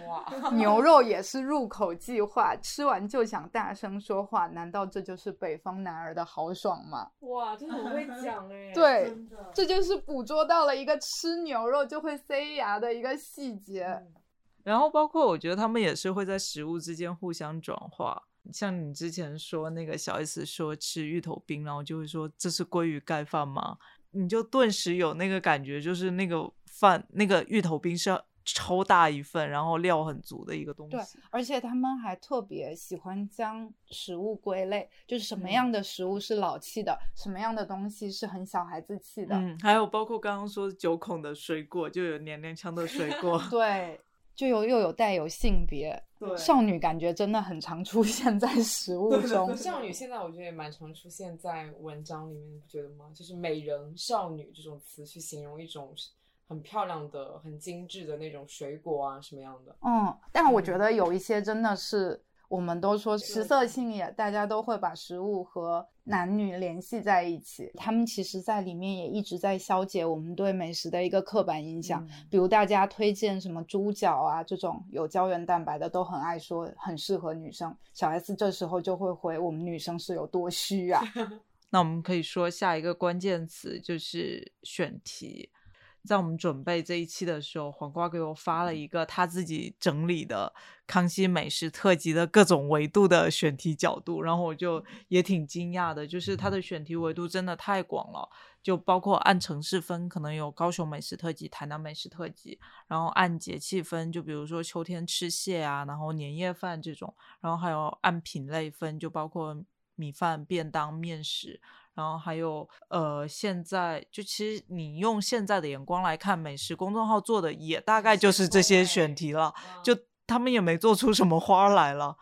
哇，牛肉也是入口即化，吃完就想大声说话，难道这就是北方男儿的豪爽吗？哇，真的很会讲哎。<laughs> 对，这就是捕捉到了一个吃牛肉就会塞牙的一个细节。然后包括我觉得他们也是会在食物之间互相转化，像你之前说那个小 S 说吃芋头冰，然后就会说这是鲑鱼盖饭吗？你就顿时有那个感觉，就是那个饭那个芋头冰是超大一份，然后料很足的一个东西对西。，而且他们还特别喜欢将食物归类，就是什么嗯样的食物是老气的，什么样的东西是很小孩子气的。嗯，还有包括刚刚说九孔的水果，就有娘娘腔的水果。<laughs> 对，就有又有带有性别，对少女感觉真的很常出现在食物中。少女现在我觉得也蛮常出现在文章里面，你不觉得吗？就是美人、少女这种词去形容一种很漂亮的、很精致的那种水果啊，什么样的？嗯，但我觉得有一些真的是，我们都说食色性也，大家都会把食物和男女联系在一起。他们其实在里面也一直在消解我们对美食的一个刻板印象。嗯比如大家推荐什么猪脚啊这种有胶原蛋白的，都很爱说很适合女生。小 S 这时候就会回我们女生是有多虚啊。<laughs> 那我们可以说下一个关键词就是选题。在我们准备这一期的时候，黄瓜给我发了一个他自己整理的康熙美食特辑的各种维度的选题角度，然后我就也挺惊讶的，就是他的选题维度真的太广了，就包括按城市分，可能有高雄美食特辑、台南美食特辑，然后按节气分，就比如说秋天吃蟹啊，然后年夜饭这种，然后还有按品类分，就包括米饭、便当、面食。然后还有呃，现在就其实你用现在的眼光来看，美食公众号做的也大概就是这些选题了，就他们也没做出什么花来了。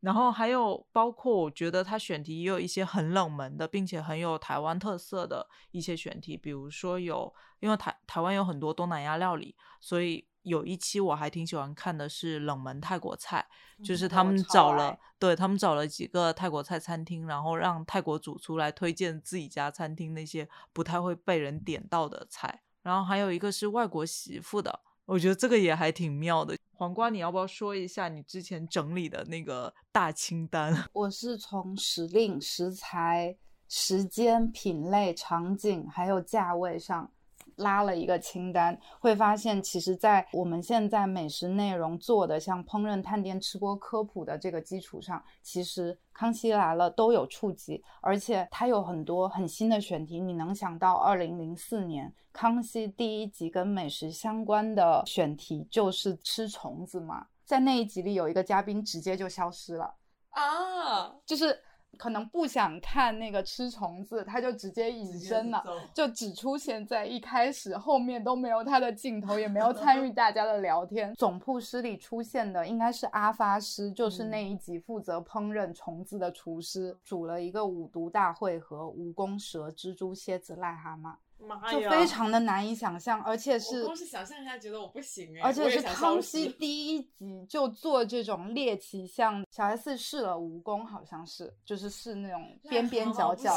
然后还有包括我觉得他选题也有一些很冷门的，并且很有台湾特色的一些选题，比如说有因为台台湾有很多东南亚料理，所以有一期我还挺喜欢看的是冷门泰国菜，就是他们找了对他们找了几个泰国菜餐厅，然后让泰国主厨来推荐自己家餐厅那些不太会被人点到的菜。然后还有一个是外国媳妇的，我觉得这个也还挺妙的。黄瓜，你要不要说一下你之前整理的那个大清单？<laughs> 我是从时令、食材、时间、品类、场景还有价位上拉了一个清单，会发现其实，在我们现在美食内容做的像烹饪、探店、吃播、科普的这个基础上，其实《康熙来了》都有触及，而且它有很多很新的选题。你能想到，二零零四年康熙第一集跟美食相关的选题就是吃虫子吗？在那一集里，有一个嘉宾直接就消失了。啊，就是可能不想看那个吃虫子，他就直接隐身了，就只出现在一开始，后面都没有他的镜头，也没有参与 <laughs> 大家的聊天。总铺师里出现的应该是阿发师，就是那一集负责烹饪虫子的厨师，煮了一个五毒大会合：蜈蚣、蛇、蜘蛛、蝎子、癞蛤蟆，妈就非常的难以想象，而且是我光是想象一下，觉得我不行哎，而且是康熙 <laughs> 第一集就做这种猎奇像，小 S 试了蜈蚣，好像是，就是试那种边边角角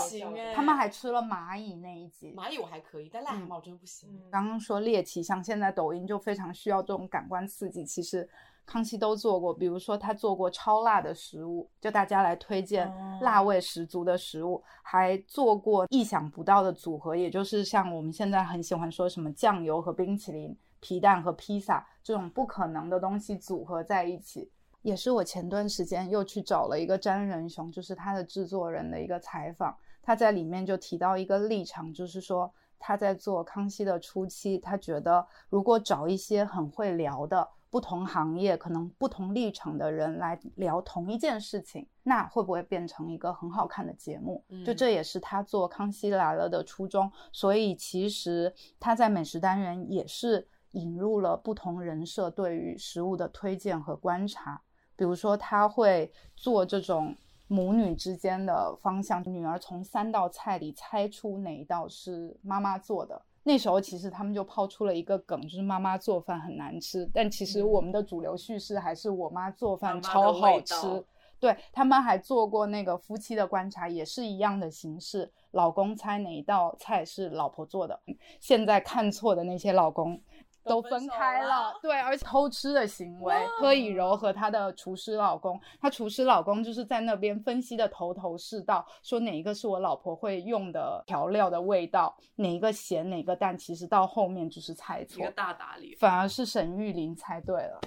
他们还吃了蚂蚁那一集。蚂蚁我还可以，但癞蛤蟆我真的不行。刚刚说猎奇像，现在抖音就非常需要这种感官刺激。其实康熙都做过，比如说他做过超辣的食物，就大家来推荐哦辣味十足的食物，还做过意想不到的组合，也就是像我们现在很喜欢说什么酱油和冰淇淋、皮蛋和披萨这种不可能的东西组合在一起。也是我前段时间又去找了一个詹仁雄，就是他的制作人的一个采访，他在里面就提到一个立场，就是说他在做康熙的初期，他觉得如果找一些很会聊的不同行业、可能不同立场的人来聊同一件事情，那会不会变成一个很好看的节目？就嗯这也是他做《康熙来了》的初衷。所以其实他在美食单元也是引入了不同人设对于食物的推荐和观察。比如说，他会做这种母女之间的方向，女儿从三道菜里猜出哪一道是妈妈做的。那时候其实他们就抛出了一个梗，就是妈妈做饭很难吃，但其实我们的主流叙事还是我妈做饭超好味吃。道对他们还做过那个夫妻的观察，也是一样的形式。老公猜哪一道菜是老婆做的，现在看错的那些老公都分开了。对，而且偷吃的行为，柯以柔和她的厨师老公，她厨师老公就是在那边分析的头头是道，说哪一个是我老婆会用的调料的味道，哪一个咸哪个淡，其实到后面就是猜错一个，大打脸。反而是沈玉琳猜对了。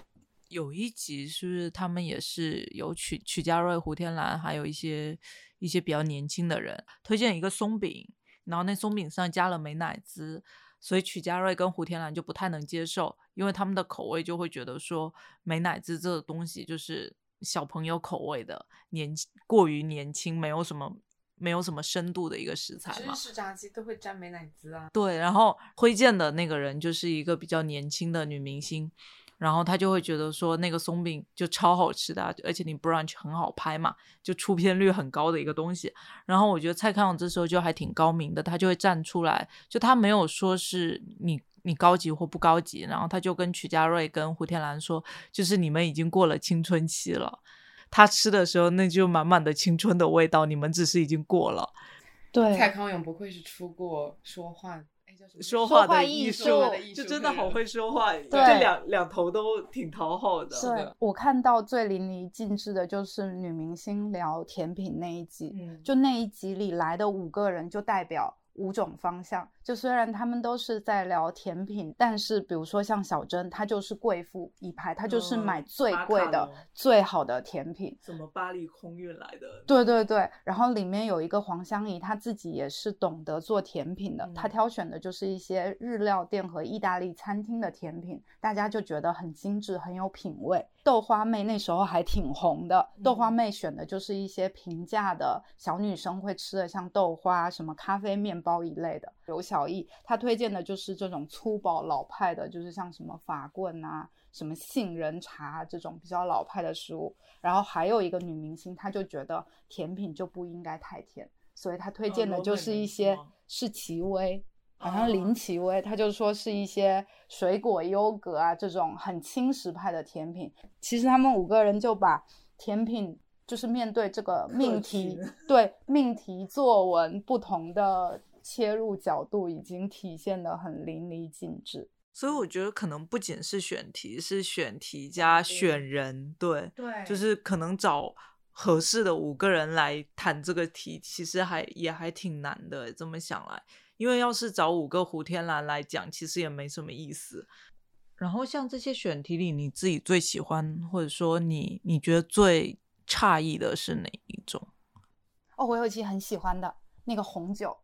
有一集是不是他们也是有曲曲家瑞、胡天蓝，还有一些一些比较年轻的人推荐一个松饼，然后那松饼上加了美乃滋，所以曲家瑞跟胡天蓝就不太能接受，因为他们的口味就会觉得说美乃滋这个东西就是小朋友口味的，年过于年轻，没有什么没有什么深度的一个食材嘛。芝士炸鸡都会沾美乃滋啊。对，然后推荐的那个人就是一个比较年轻的女明星，然后他就会觉得说那个松饼就超好吃的啊，而且你 brunch 很好拍嘛，就出片率很高的一个东西。然后我觉得蔡康永这时候就还挺高明的，他就会站出来，就他没有说是你你高级或不高级，然后他就跟曲家瑞跟胡天蓝说，就是你们已经过了青春期了。他吃的时候，那就满满的青春的味道，你们只是已经过了。对，蔡康永不愧是出过说话？说话的艺术术的艺，术就真的好会说话，对这两两头都挺讨好的。对我看到最淋漓尽致的就是女明星聊甜品那一集，嗯，就那一集里来的五个人就代表五种方向。就虽然他们都是在聊甜品，但是比如说像小珍，她就是贵妇一派，她就是嗯买最贵的、最好的甜品。什么巴黎空运来的？对对对，然后里面有一个黄香怡，她自己也是懂得做甜品的，她嗯挑选的就是一些日料店和意大利餐厅的甜品，大家就觉得很精致，很有品味。豆花妹那时候还挺红的，豆花妹选的就是一些平价的小女生会吃的，像豆花、什么咖啡、面包一类的。刘小艺他推荐的就是这种粗暴老派的，就是像什么法棍啊、什么杏仁茶这种比较老派的食物。然后还有一个女明星，她就觉得甜品就不应该太甜，所以她推荐的就是一些是吗是奇威，好像哦林奇薇，她就说是一些水果优格啊这种很轻食派的甜品。其实他们五个人就把甜品。就是面对这个命题，对命题作文不同的切入角度，已经体现的很淋漓尽致。所以我觉得可能不仅是选题，是选题加选人，对，对就是可能找合适的五个人来谈这个题，其实还也还挺难的。这么想来，因为要是找五个胡天蓝来讲，其实也没什么意思。然后像这些选题里，你自己最喜欢，或者说你你觉得最诧异的是哪一种？哦，我有一期很喜欢的那个红酒，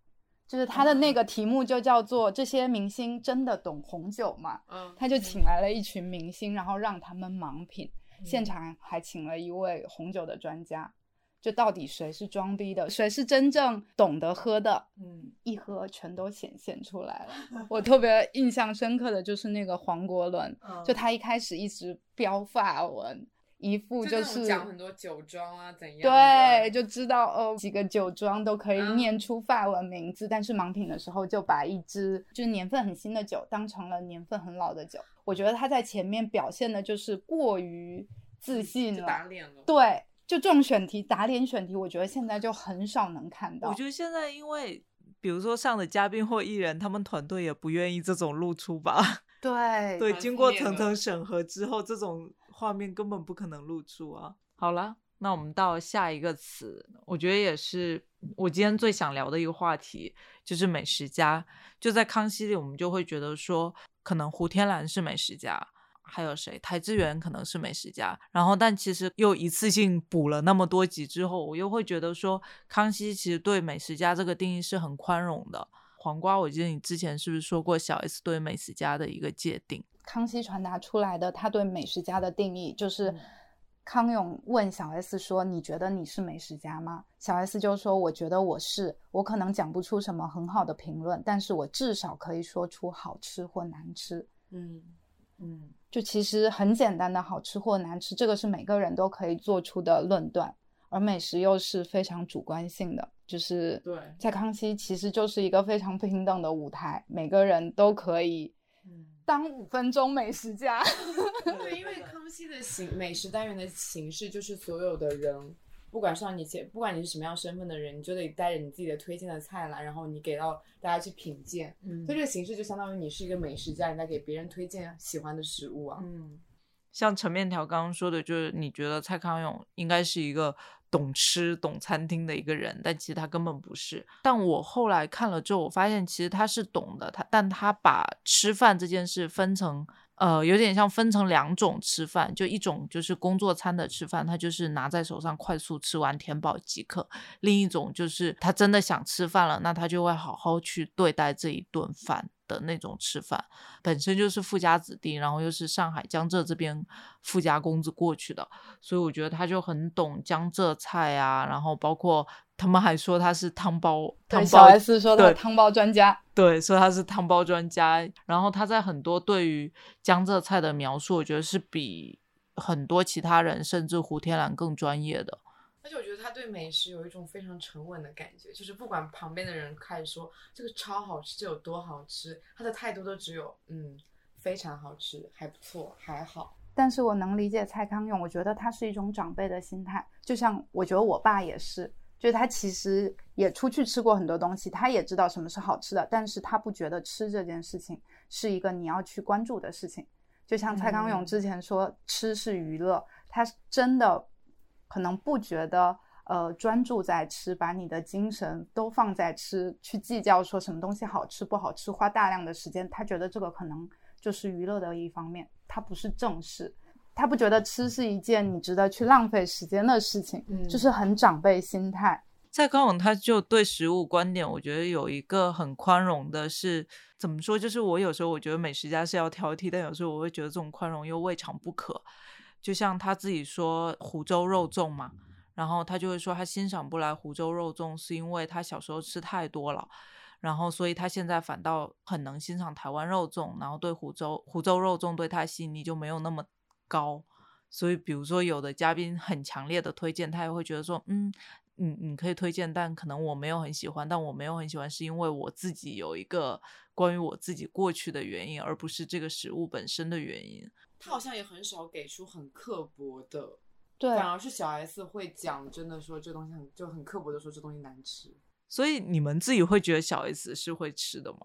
就是他的那个题目就叫做“这些明星真的懂红酒吗？”嗯，他就请来了一群明星，然后让他们盲品，嗯现场还请了一位红酒的专家。就到底谁是装逼的，谁是真正懂得喝的？嗯，一喝全都显现出来了。<laughs> 我特别印象深刻的就是那个黄国伦，嗯就他一开始一直飙发文，一副就是讲很多酒庄啊怎样，对，就知道哦，几个酒庄都可以嗯念出法文名字，但是盲品的时候就把一支就是年份很新的酒当成了年份很老的酒。我觉得他在前面表现的就是过于自信就了，打脸了。对，就这种选题打脸选题，我觉得现在就很少能看到。我觉得现在因为比如说上的嘉宾或艺人，他们团队也不愿意这种露出吧。<laughs> 对对，经过层层审核之后，这种画面根本不可能露出啊。好了，那我们到下一个词，我觉得也是我今天最想聊的一个话题，就是美食家。就在康熙里，我们就会觉得说，可能胡天蓝是美食家。还有谁？台志源可能是美食家，然后但其实又一次性补了那么多集之后，我又会觉得说，康熙其实对美食家这个定义是很宽容的。黄瓜，我记得你之前是不是说过小 S 对美食家的一个界定？康熙传达出来的他对美食家的定义，就是嗯康永问小 S 说：“你觉得你是美食家吗？”小 S 就说：“我觉得我是，我可能讲不出什么很好的评论，但是我至少可以说出好吃或难吃。嗯嗯，就其实很简单的好吃或难吃，这个是每个人都可以做出的论断，而美食又是非常主观性的，就是对在康熙其实就是一个非常平等的舞台，每个人都可以。”嗯当五分钟美食家。<laughs> 对，因为康熙的形美食单元的形式就是所有的人，不管上你前，不管你是什么样身份的人，你就得带着你自己的推荐的菜来，然后你给到大家去品鉴。嗯所以这个形式就相当于你是一个美食家，你在给别人推荐喜欢的食物啊。嗯，像陈面条刚刚说的，就是你觉得蔡康永应该是一个懂吃、懂餐厅的一个人，但其实他根本不是。但我后来看了之后，我发现其实他是懂的，他但他把吃饭这件事分成。呃，有点像分成两种吃饭，就一种就是工作餐的吃饭，他就是拿在手上快速吃完填饱即可；另一种就是他真的想吃饭了，那他就会好好去对待这一顿饭的那种吃饭。本身就是富家子弟，然后又是上海江浙这边富家公子过去的，所以我觉得他就很懂江浙菜啊，然后包括他们还说他是汤包汤对，小包 S 说的汤包专家。对，说他是汤包专家，然后他在很多对于江浙菜的描述，我觉得是比很多其他人，甚至胡天蓝更专业的。而且我觉得他对美食有一种非常沉稳的感觉，就是不管旁边的人开始说这个超好吃，这有多好吃，他的态度都只有嗯非常好吃，还不错，还好。但是我能理解蔡康永，我觉得他是一种长辈的心态，就像我觉得我爸也是，就是他其实也出去吃过很多东西，他也知道什么是好吃的，但是他不觉得吃这件事情是一个你要去关注的事情。就像蔡康永嗯之前说，吃是娱乐，他真的可能不觉得呃专注在吃，把你的精神都放在吃，去计较说什么东西好吃不好吃，花大量的时间，他觉得这个可能就是娱乐的一方面，他不是正事。他不觉得吃是一件你值得去浪费时间的事情，嗯就是很长辈心态。蔡康永他就对食物观点，我觉得有一个很宽容的是，怎么说？就是我有时候我觉得美食家是要挑剔，但有时候我会觉得这种宽容又未尝不可。就像他自己说湖州肉粽嘛，然后他就会说他欣赏不来湖州肉粽，是因为他小时候吃太多了，然后所以他现在反倒很能欣赏台湾肉粽，然后对湖州湖州肉粽对他吸引力就没有那么高。所以，比如说有的嘉宾很强烈的推荐，他也会觉得说，嗯，你你可以推荐，但可能我没有很喜欢，但我没有很喜欢是因为我自己有一个关于我自己过去的原因，而不是这个食物本身的原因。他好像也很少给出很刻薄的，对，反而是小 S 会讲，真的说这东西很就很刻薄的说这东西难吃。所以你们自己会觉得小 S 是会吃的吗？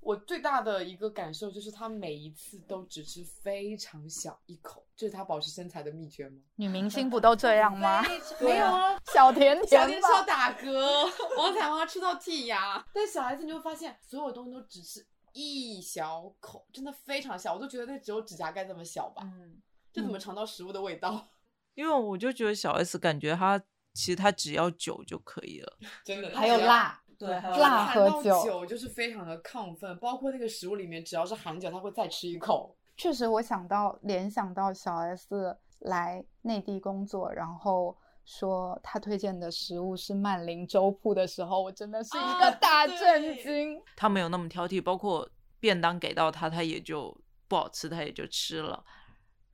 我最大的一个感受就是，他每一次都只吃非常小一口，这是他保持身材的秘诀吗？女明星不都这样吗？<laughs> 没有 <laughs> 啊，小甜甜小甜吃到。打嗝，王彩花吃到剔牙，但小 S 你会发现，所有东西都只吃一小口，真的非常小，我都觉得那只有指甲盖这么小吧，嗯，这怎么尝到食物的味道？<laughs> 因为我就觉得小 S 感觉她其实她只要酒就可以了。<laughs> 真的，还有辣，对辣和酒酒就是非常的亢奋，包括那个食物里面只要是含酒，他会再吃一口。确实，我想到联想到小 S 来内地工作，然后说他推荐的食物是曼玲粥铺的时候，我真的是一个啊大震惊。他没有那么挑剔，包括便当给到他，他也就不好吃，他也就吃了。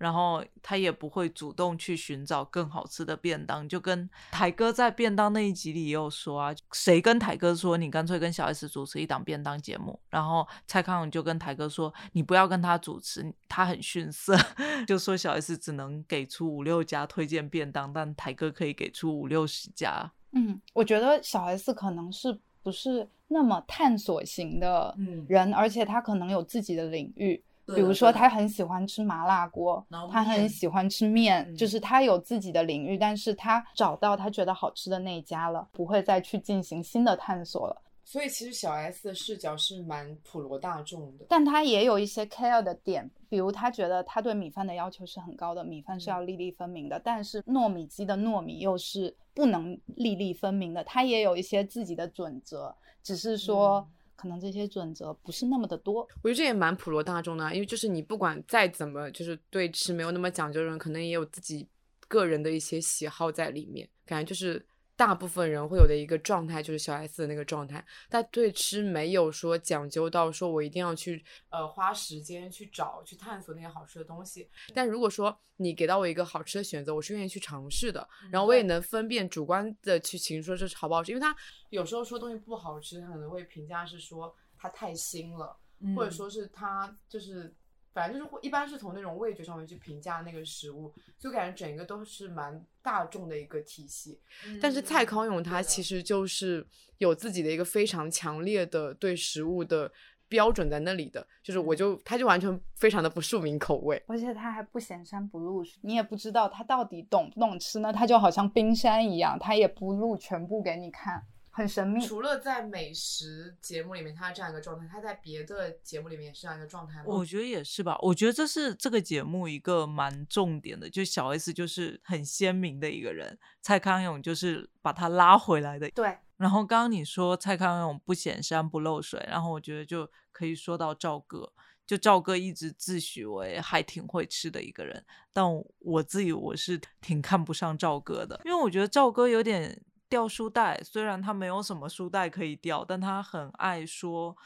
然后他也不会主动去寻找更好吃的便当，就跟台哥在便当那一集里也有说啊，谁跟台哥说你干脆跟小 S 主持一档便当节目，然后蔡康永就跟台哥说你不要跟他主持，他很逊色，<laughs> 就说小 S 只能给出五六家推荐便当，但台哥可以给出五六十家。嗯，我觉得小 S 可能是不是那么探索型的嗯人，而且他可能有自己的领域。对比如说，他很喜欢吃麻辣锅然后，他很喜欢吃面，嗯就是他有自己的领域，但是他找到他觉得好吃的那一家了，不会再去进行新的探索了。所以其实小 S 的视角是蛮普罗大众的。但他也有一些 care 的点，比如他觉得他对米饭的要求是很高的，米饭嗯是要粒粒分明的，但是糯米鸡的糯米又是不能粒粒分明的，他也有一些自己的准则，只是说嗯可能这些准则不是那么的多。我觉得这也蛮普罗大众的，因为就是你不管再怎么就是对吃没有那么讲究的人，可能也有自己个人的一些喜好在里面，感觉就是大部分人会有的一个状态，就是小 S 的那个状态。他对吃没有说讲究到说我一定要去呃花时间去找去探索那些好吃的东西。但如果说你给到我一个好吃的选择，我是愿意去尝试的，然后我也能分辨主观的去评说这是好不好吃，因为他有时候说东西不好吃，他可能会评价是说它太腥了。或者说是它就是反正就是会一般是从那种味觉上面去评价那个食物，就感觉整个都是蛮大众的一个体系。但是蔡康永他其实就是有自己的一个非常强烈的对食物的标准在那里的，就是我就他就完全非常的不庶民口味。而且他还不显山不露水，你也不知道他到底懂不懂吃呢？他就好像冰山一样，他也不露全部给你看，很神秘。除了在美食节目里面他这样一个状态，他在别的节目里面也是这样一个状态吗？我觉得也是吧，我觉得这是这个节目一个蛮重点的，就小 S 就是很鲜明的一个人，蔡康永就是把他拉回来的。对，然后刚刚你说蔡康永不显山不漏水，然后我觉得就可以说到赵哥，就赵哥一直自诩为还挺会吃的一个人，但我自己我是挺看不上赵哥的，因为我觉得赵哥有点掉书袋，虽然他没有什么书袋可以掉，但他很爱说，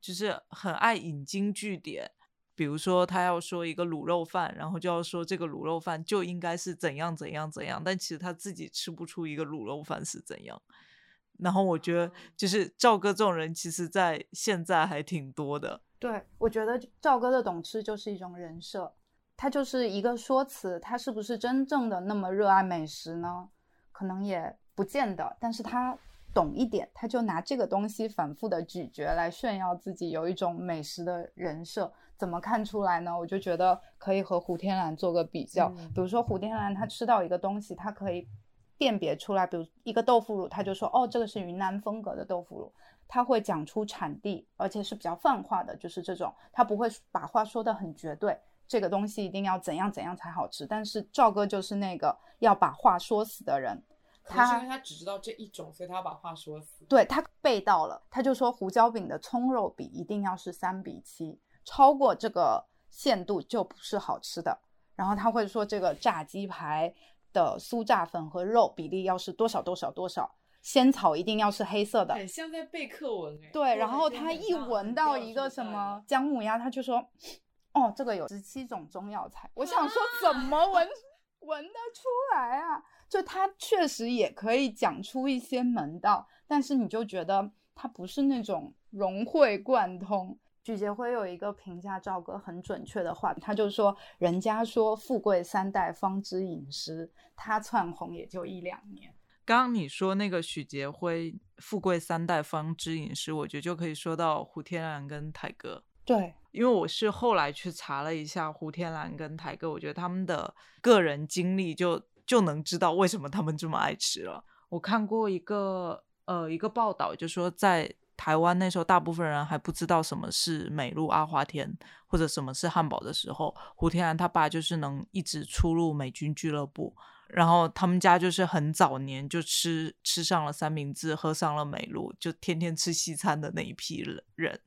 就是很爱引经据典。比如说，他要说一个卤肉饭，然后就要说这个卤肉饭就应该是怎样怎样怎样，但其实他自己吃不出一个卤肉饭是怎样。然后我觉得，就是赵哥这种人，其实在现在还挺多的。对，我觉得赵哥的懂吃就是一种人设，他就是一个说辞，他是不是真正的那么热爱美食呢？可能也不见得，但是他懂一点，他就拿这个东西反复的咀嚼来炫耀自己有一种美食的人设。怎么看出来呢？我就觉得可以和胡天蓝做个比较，比如说胡天蓝他吃到一个东西，他可以辨别出来，比如一个豆腐乳，他就说哦，这个是云南风格的豆腐乳，他会讲出产地，而且是比较泛化的，就是这种，他不会把话说得很绝对，这个东西一定要怎样怎样才好吃。但是赵哥就是那个要把话说死的人，可能是因为他只知道这一种，所以他要把话说死。对他背到了，他就说胡椒饼的葱肉比一定要是三比七，超过这个限度就不是好吃的。然后他会说这个炸鸡排的酥炸粉和肉比例要是多少多少多少，仙草一定要是黑色的。很像在背课文哎。对，然后他一闻到一个什么姜母鸭，他就说：“哦，这个有十七种中药材。”我想说，怎么闻闻得出来啊？就他确实也可以讲出一些门道，但是你就觉得他不是那种融会贯通。许杰辉有一个评价赵哥很准确的话，他就说：“人家说富贵三代方知饮食，他窜红也就一两年。”刚刚你说那个许杰辉“富贵三代方知饮食”，我觉得就可以说到胡天蓝跟台哥。对，因为我是后来去查了一下胡天蓝跟台哥，我觉得他们的个人经历就就能知道为什么他们这么爱吃了。我看过一个呃一个报道，就说在台湾那时候大部分人还不知道什么是美露阿华田或者什么是汉堡的时候，胡天蓝他爸就是能一直出入美军俱乐部，然后他们家就是很早年就吃吃上了三明治，喝上了美露，就天天吃西餐的那一批人。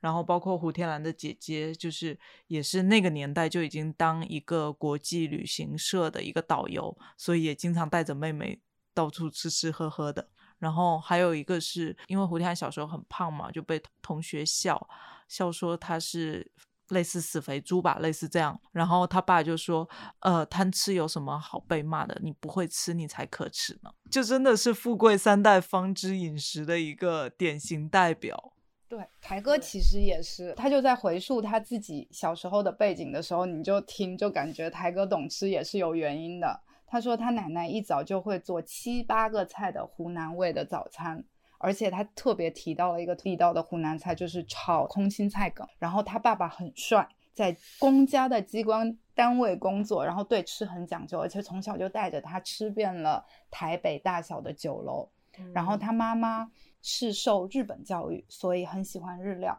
然后包括胡天蓝的姐姐，就是也是那个年代就已经当一个国际旅行社的一个导游，所以也经常带着妹妹到处吃吃喝喝的。然后还有一个是因为胡天蓝小时候很胖嘛，就被同学笑笑说他是类似死肥猪吧，类似这样。然后他爸就说：“呃，贪吃有什么好被骂的？你不会吃，你才可耻呢。”就真的是富贵三代方知饮食的一个典型代表。对，台哥其实也是，他就在回溯他自己小时候的背景的时候，你就听就感觉台哥懂吃也是有原因的。他说他奶奶一早就会做七八个菜的湖南味的早餐，而且他特别提到了一个地道的湖南菜，就是炒空心菜梗。然后他爸爸很帅，在公家的机关单位工作，然后对吃很讲究，而且从小就带着他吃遍了台北大小的酒楼。然后他妈妈是受日本教育，所以很喜欢日料。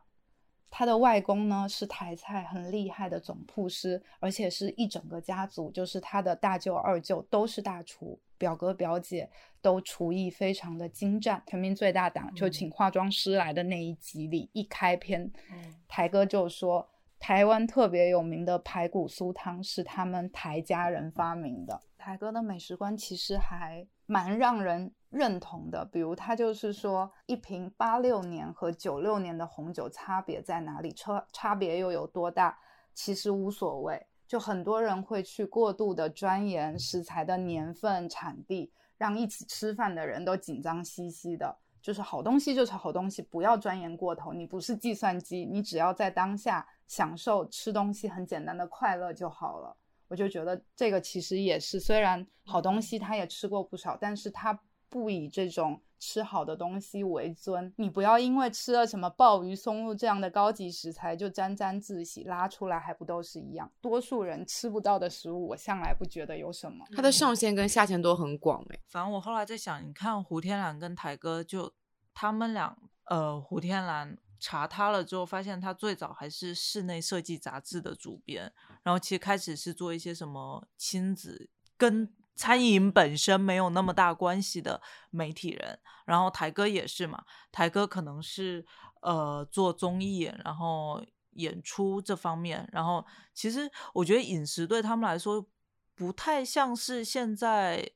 他的外公呢是台菜很厉害的总铺师，而且是一整个家族，就是他的大舅、二舅都是大厨，表哥表姐都厨艺非常的精湛。全民最大档就请化妆师来的那一集里，一开篇，台哥就说台湾特别有名的排骨酥汤是他们台家人发明的。台哥的美食观其实还蛮让人认同的，比如他就是说，一瓶八六年和九六年的红酒差别在哪里？差差别又有多大？其实无所谓，就很多人会去过度的钻研食材的年份、产地，让一起吃饭的人都紧张兮兮的。就是好东西就是好东西，不要钻研过头。你不是计算机，你只要在当下享受吃东西很简单的快乐就好了。我就觉得这个其实也是，虽然好东西他也吃过不少，但是他不以这种吃好的东西为尊。你不要因为吃了什么鲍鱼、松露这样的高级食材就沾沾自喜，拉出来还不都是一样？多数人吃不到的食物，我向来不觉得有什么。它的上限跟下限都很广哎。反正我后来在想，你看胡天蓝跟台哥就他们俩，呃，胡天蓝查他了之后，发现他最早还是室内设计杂志的主编，然后其实开始是做一些什么亲子跟餐饮本身没有那么大关系的媒体人，然后台哥也是嘛，台哥可能是呃做综艺，然后演出这方面，然后其实我觉得饮食对他们来说不太像是现在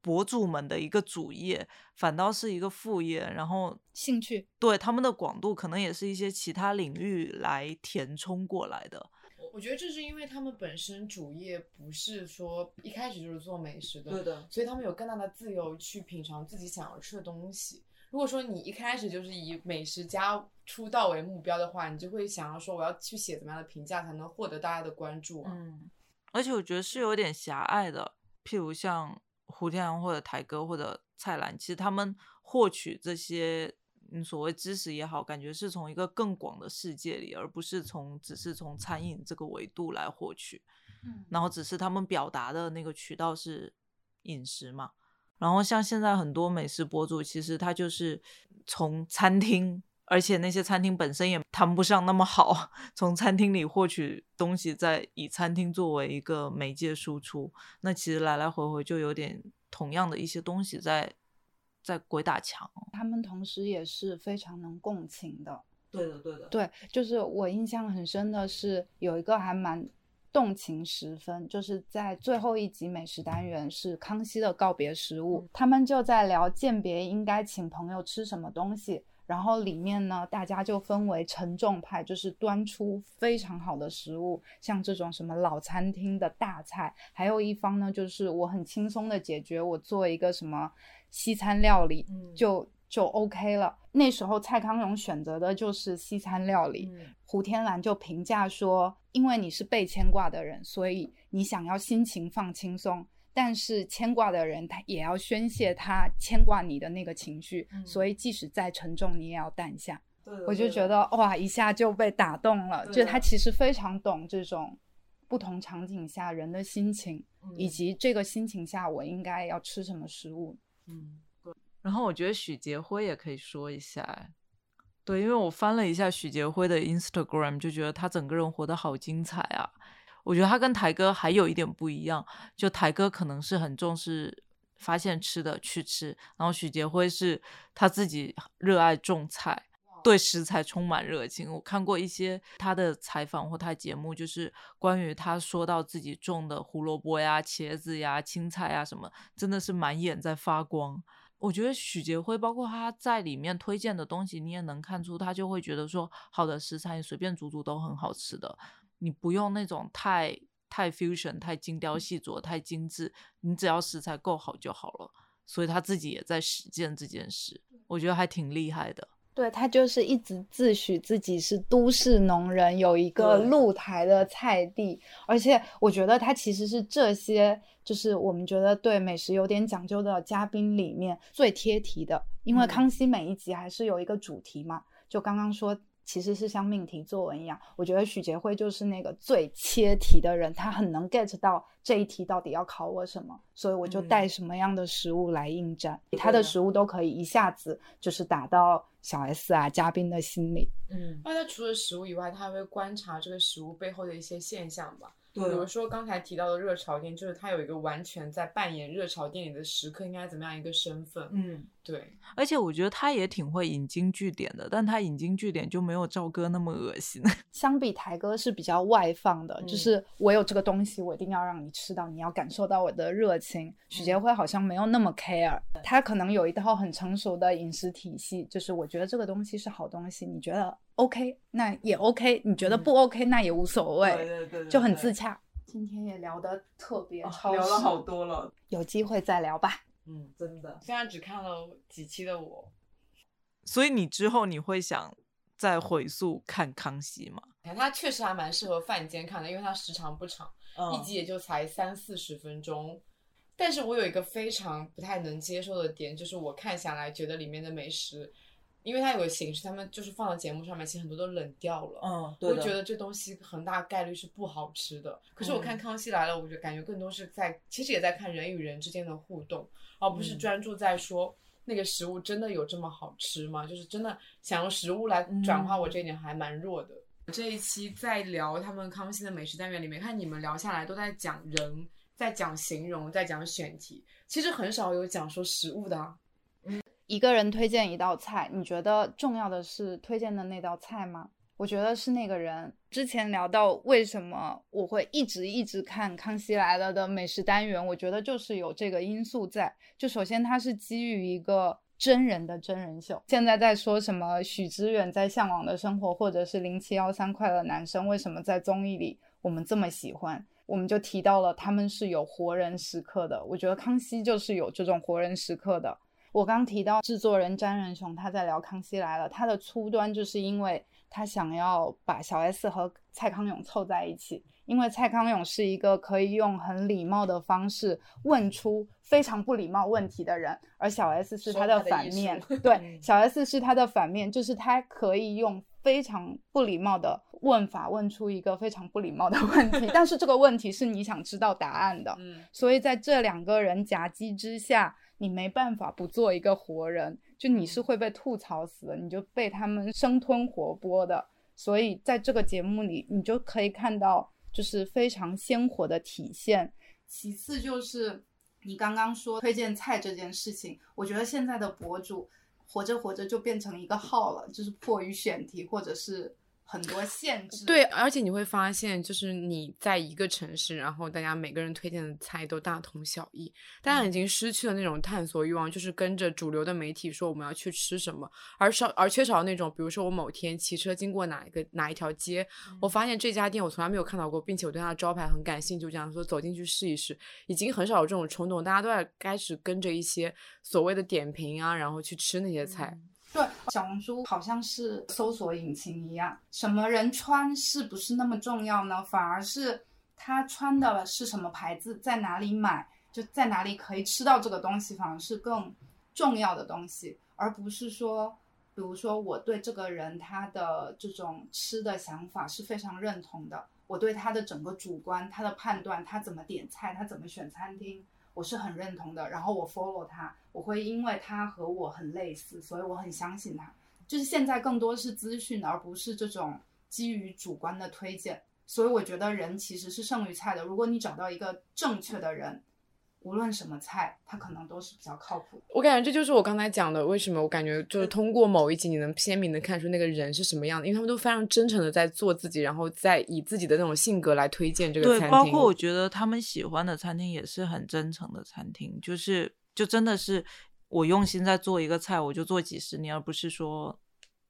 博主们的一个主业，反倒是一个副业，然后兴趣对他们的广度可能也是一些其他领域来填充过来的。我觉得这是因为他们本身主业不是说一开始就是做美食的，对的，所以他们有更大的自由去品尝自己想要吃的东西。如果说你一开始就是以美食家出道为目标的话，你就会想要说我要去写怎么样的评价才能获得大家的关注啊。嗯，而且我觉得是有点狭隘的，譬如像胡天阳或者台哥或者蔡澜，其实他们获取这些嗯所谓知识也好，感觉是从一个更广的世界里，而不是从只是从餐饮这个维度来获取。嗯然后只是他们表达的那个渠道是饮食嘛。然后像现在很多美食博主，其实他就是从餐厅，而且那些餐厅本身也谈不上那么好，<laughs> 从餐厅里获取东西，再以餐厅作为一个媒介输出，那其实来来回回就有点同样的一些东西在在鬼打墙。他们同时也是非常能共情的。对的，对的，对，就是我印象很深的是有一个还蛮动情十分，就是在最后一集美食单元是康熙的告别食物，他们就在聊鉴别应该请朋友吃什么东西。然后里面呢，大家就分为沉重派，就是端出非常好的食物，像这种什么老餐厅的大菜；还有一方呢，就是我很轻松的解决，我做一个什么西餐料理，嗯就就 OK 了。那时候蔡康永选择的就是西餐料理，嗯胡天蓝就评价说，因为你是被牵挂的人，所以你想要心情放轻松。但是牵挂的人，他也要宣泄他牵挂你的那个情绪，嗯所以即使再沉重，你也要淡下。对我就觉得哇，一下就被打动了，就他其实非常懂这种不同场景下人的心情，以嗯及这个心情下我应该要吃什么食物。嗯，对。然后我觉得许杰辉也可以说一下，哎对，因为我翻了一下许杰辉的 Instagram，就觉得他整个人活得好精彩啊。我觉得他跟台哥还有一点不一样，就台哥可能是很重视发现吃的去吃，然后许杰辉是他自己热爱种菜，对食材充满热情。我看过一些他的采访或他节目，就是关于他说到自己种的胡萝卜呀、茄子呀、青菜呀什么，真的是满眼在发光。我觉得许杰辉，包括他在里面推荐的东西，你也能看出他就会觉得说，好的食材随便煮煮都很好吃的，你不用那种太太 fusion、太精雕细琢、太精致，你只要食材够好就好了。所以他自己也在实践这件事，我觉得还挺厉害的。对他就是一直自诩自己是都市农人，有一个露台的菜地，而且我觉得他其实是这些就是我们觉得对美食有点讲究的嘉宾里面最贴题的，因为嗯康熙每一集还是有一个主题嘛，就刚刚说。其实是像命题作文一样，我觉得许杰辉就是那个最切题的人，他很能 get 到这一题到底要考我什么，所以我就嗯带什么样的食物来应战，他的食物都可以一下子就是打到小 S 啊嘉宾的心里。嗯，那他除了食物以外，他还会观察这个食物背后的一些现象吧。对比如说刚才提到的热潮店，就是他有一个完全在扮演热潮店里的食客应该怎么样一个身份。嗯，对，而且我觉得他也挺会引经据典的，但他引经据典就没有赵哥那么恶心。<laughs> 相比台哥是比较外放的，嗯就是我有这个东西，我一定要让你吃到，你要感受到我的热情。许杰辉好像没有那么 care，他可能有一套很成熟的饮食体系，就是我觉得这个东西是好东西，你觉得 OK，那也 OK，你觉得不 OK，、那也无所谓，对对对就很自洽。今天也聊得特别超，哦聊了好多了。有机会再聊吧。嗯，真的。虽然只看了几期的我，所以你之后你会想再回溯看康熙吗。它确实还蛮适合饭间看的，因为它时长不长，嗯一集也就才三四十分钟。但是我有一个非常不太能接受的点，就是我看下来觉得里面的美食，因为它有个形式，他们就是放到节目上面，其实很多都冷掉了。嗯，我就觉得这东西很大概率是不好吃的。可是我看《康熙来了》，我就感觉更多是在，其实也在看人与人之间的互动，而不是嗯专注在说那个食物真的有这么好吃吗？就是真的想用食物来转化我这一点还蛮弱的。这一期在聊他们康熙的美食单元里面，看你们聊下来都在讲人，在讲形容，在讲选题，其实很少有讲说食物的、啊。一个人推荐一道菜，你觉得重要的是推荐的那道菜吗？我觉得是那个人。之前聊到为什么我会一直一直看《康熙来了》的美食单元，我觉得就是有这个因素在。就首先它是基于一个真人的真人秀。现在在说什么许知远在《向往的生活》，或者是零七幺三快乐男生，为什么在综艺里我们这么喜欢？我们就提到了他们是有活人时刻的。我觉得康熙就是有这种活人时刻的。我刚提到制作人詹仁雄他在聊《康熙来了》，他的初端就是因为他想要把小 S 和蔡康永凑在一起，因为蔡康永是一个可以用很礼貌的方式问出非常不礼貌问题的人，而小 S 是他的反面。对，小 S 是他的反面，就是他可以用非常不礼貌的问法问出一个非常不礼貌的问题，但是这个问题是你想知道答案的。嗯，所以在这两个人夹击之下，你没办法不做一个活人，就你是会被吐槽死的，你就被他们生吞活剥的。所以在这个节目里，你就可以看到就是非常鲜活的体现。其次就是你刚刚说推荐菜这件事情，我觉得现在的博主活着活着就变成一个号了，就是迫于选题或者是很多限制。对，而且你会发现，就是你在一个城市，然后大家每个人推荐的菜都大同小异，大家已经失去了那种探索欲望，就是跟着主流的媒体说我们要去吃什么，而少而缺少那种，比如说我某天骑车经过哪一个哪一条街，我发现这家店我从来没有看到过，并且我对它的招牌很感兴趣，就这样说走进去试一试，已经很少有这种冲动，大家都在开始跟着一些所谓的点评啊，然后去吃那些菜。对，小红书好像是搜索引擎一样，什么人穿是不是那么重要呢？反而是他穿的是什么牌子，在哪里买，就在哪里可以吃到这个东西，反而是更重要的东西，而不是说，比如说我对这个人他的这种吃的想法是非常认同的，我对他的整个主观、他的判断、他怎么点菜、他怎么选餐厅。我是很认同的，然后我 follow 他，我会因为他和我很类似，所以我很相信他。就是现在更多是资讯，而不是这种基于主观的推荐。所以我觉得人其实是胜于菜的。如果你找到一个正确的人，无论什么菜，它可能都是比较靠谱。我感觉这就是我刚才讲的，为什么我感觉就是通过某一集，你能鲜明的看出那个人是什么样的，因为他们都非常真诚的在做自己，然后再以自己的那种性格来推荐这个餐对，厅。包括我觉得他们喜欢的餐厅也是很真诚的餐厅，就是就真的是我用心在做一个菜，我就做几十年，而不是说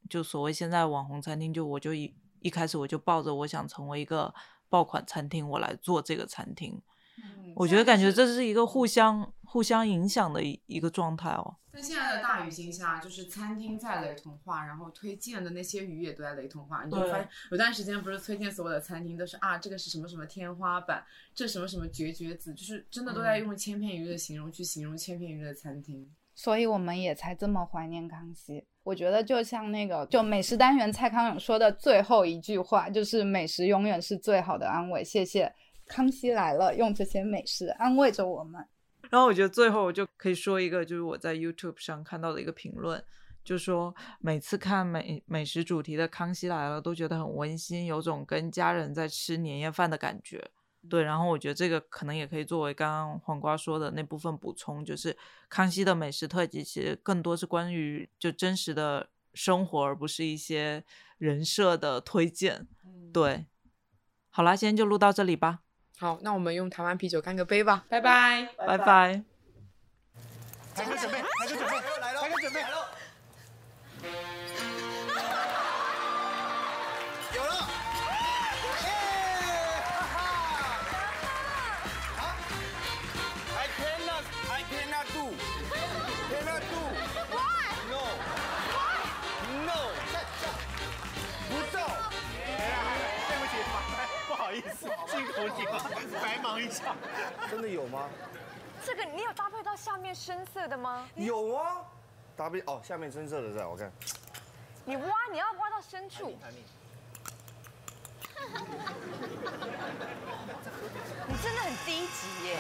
就所谓现在网红餐厅，就我就一一开始我就抱着我想成为一个爆款餐厅，我来做这个餐厅。嗯我觉得感觉这是一个互相互相影响的一一个状态哦。在现在的大语境下，就是餐厅在雷同化，然后推荐的那些鱼也都在雷同化。你就对发现有段时间不是推荐所有的餐厅都是啊，这个是什么什么天花板，这什么什么绝绝子，就是真的都在用千片鱼的形容去形容千片鱼的餐厅。所以我们也才这么怀念康熙。我觉得就像那个，就美食单元蔡康永说的最后一句话，就是美食永远是最好的安慰。谢谢康熙来了，用这些美食安慰着我们。然后我觉得最后我就可以说一个，就是我在 YouTube 上看到的一个评论，就说每次看美美食主题的《康熙来了》都觉得很温馨，有种跟家人在吃年夜饭的感觉。对，然后我觉得这个可能也可以作为刚刚黄瓜说的那部分补充，就是康熙的美食特辑其实更多是关于就真实的生活，而不是一些人设的推荐。对，好啦，今天就录到这里吧，好，那我们用台湾啤酒干个杯吧，拜拜。拜拜。台哥准备，台哥准备，来了，台哥准备，来了，真的有吗？这个你有搭配到下面深色的吗？有啊，搭配哦，下面深色的在，我看。你挖，你要挖到深处。<laughs> 你真的很低级耶！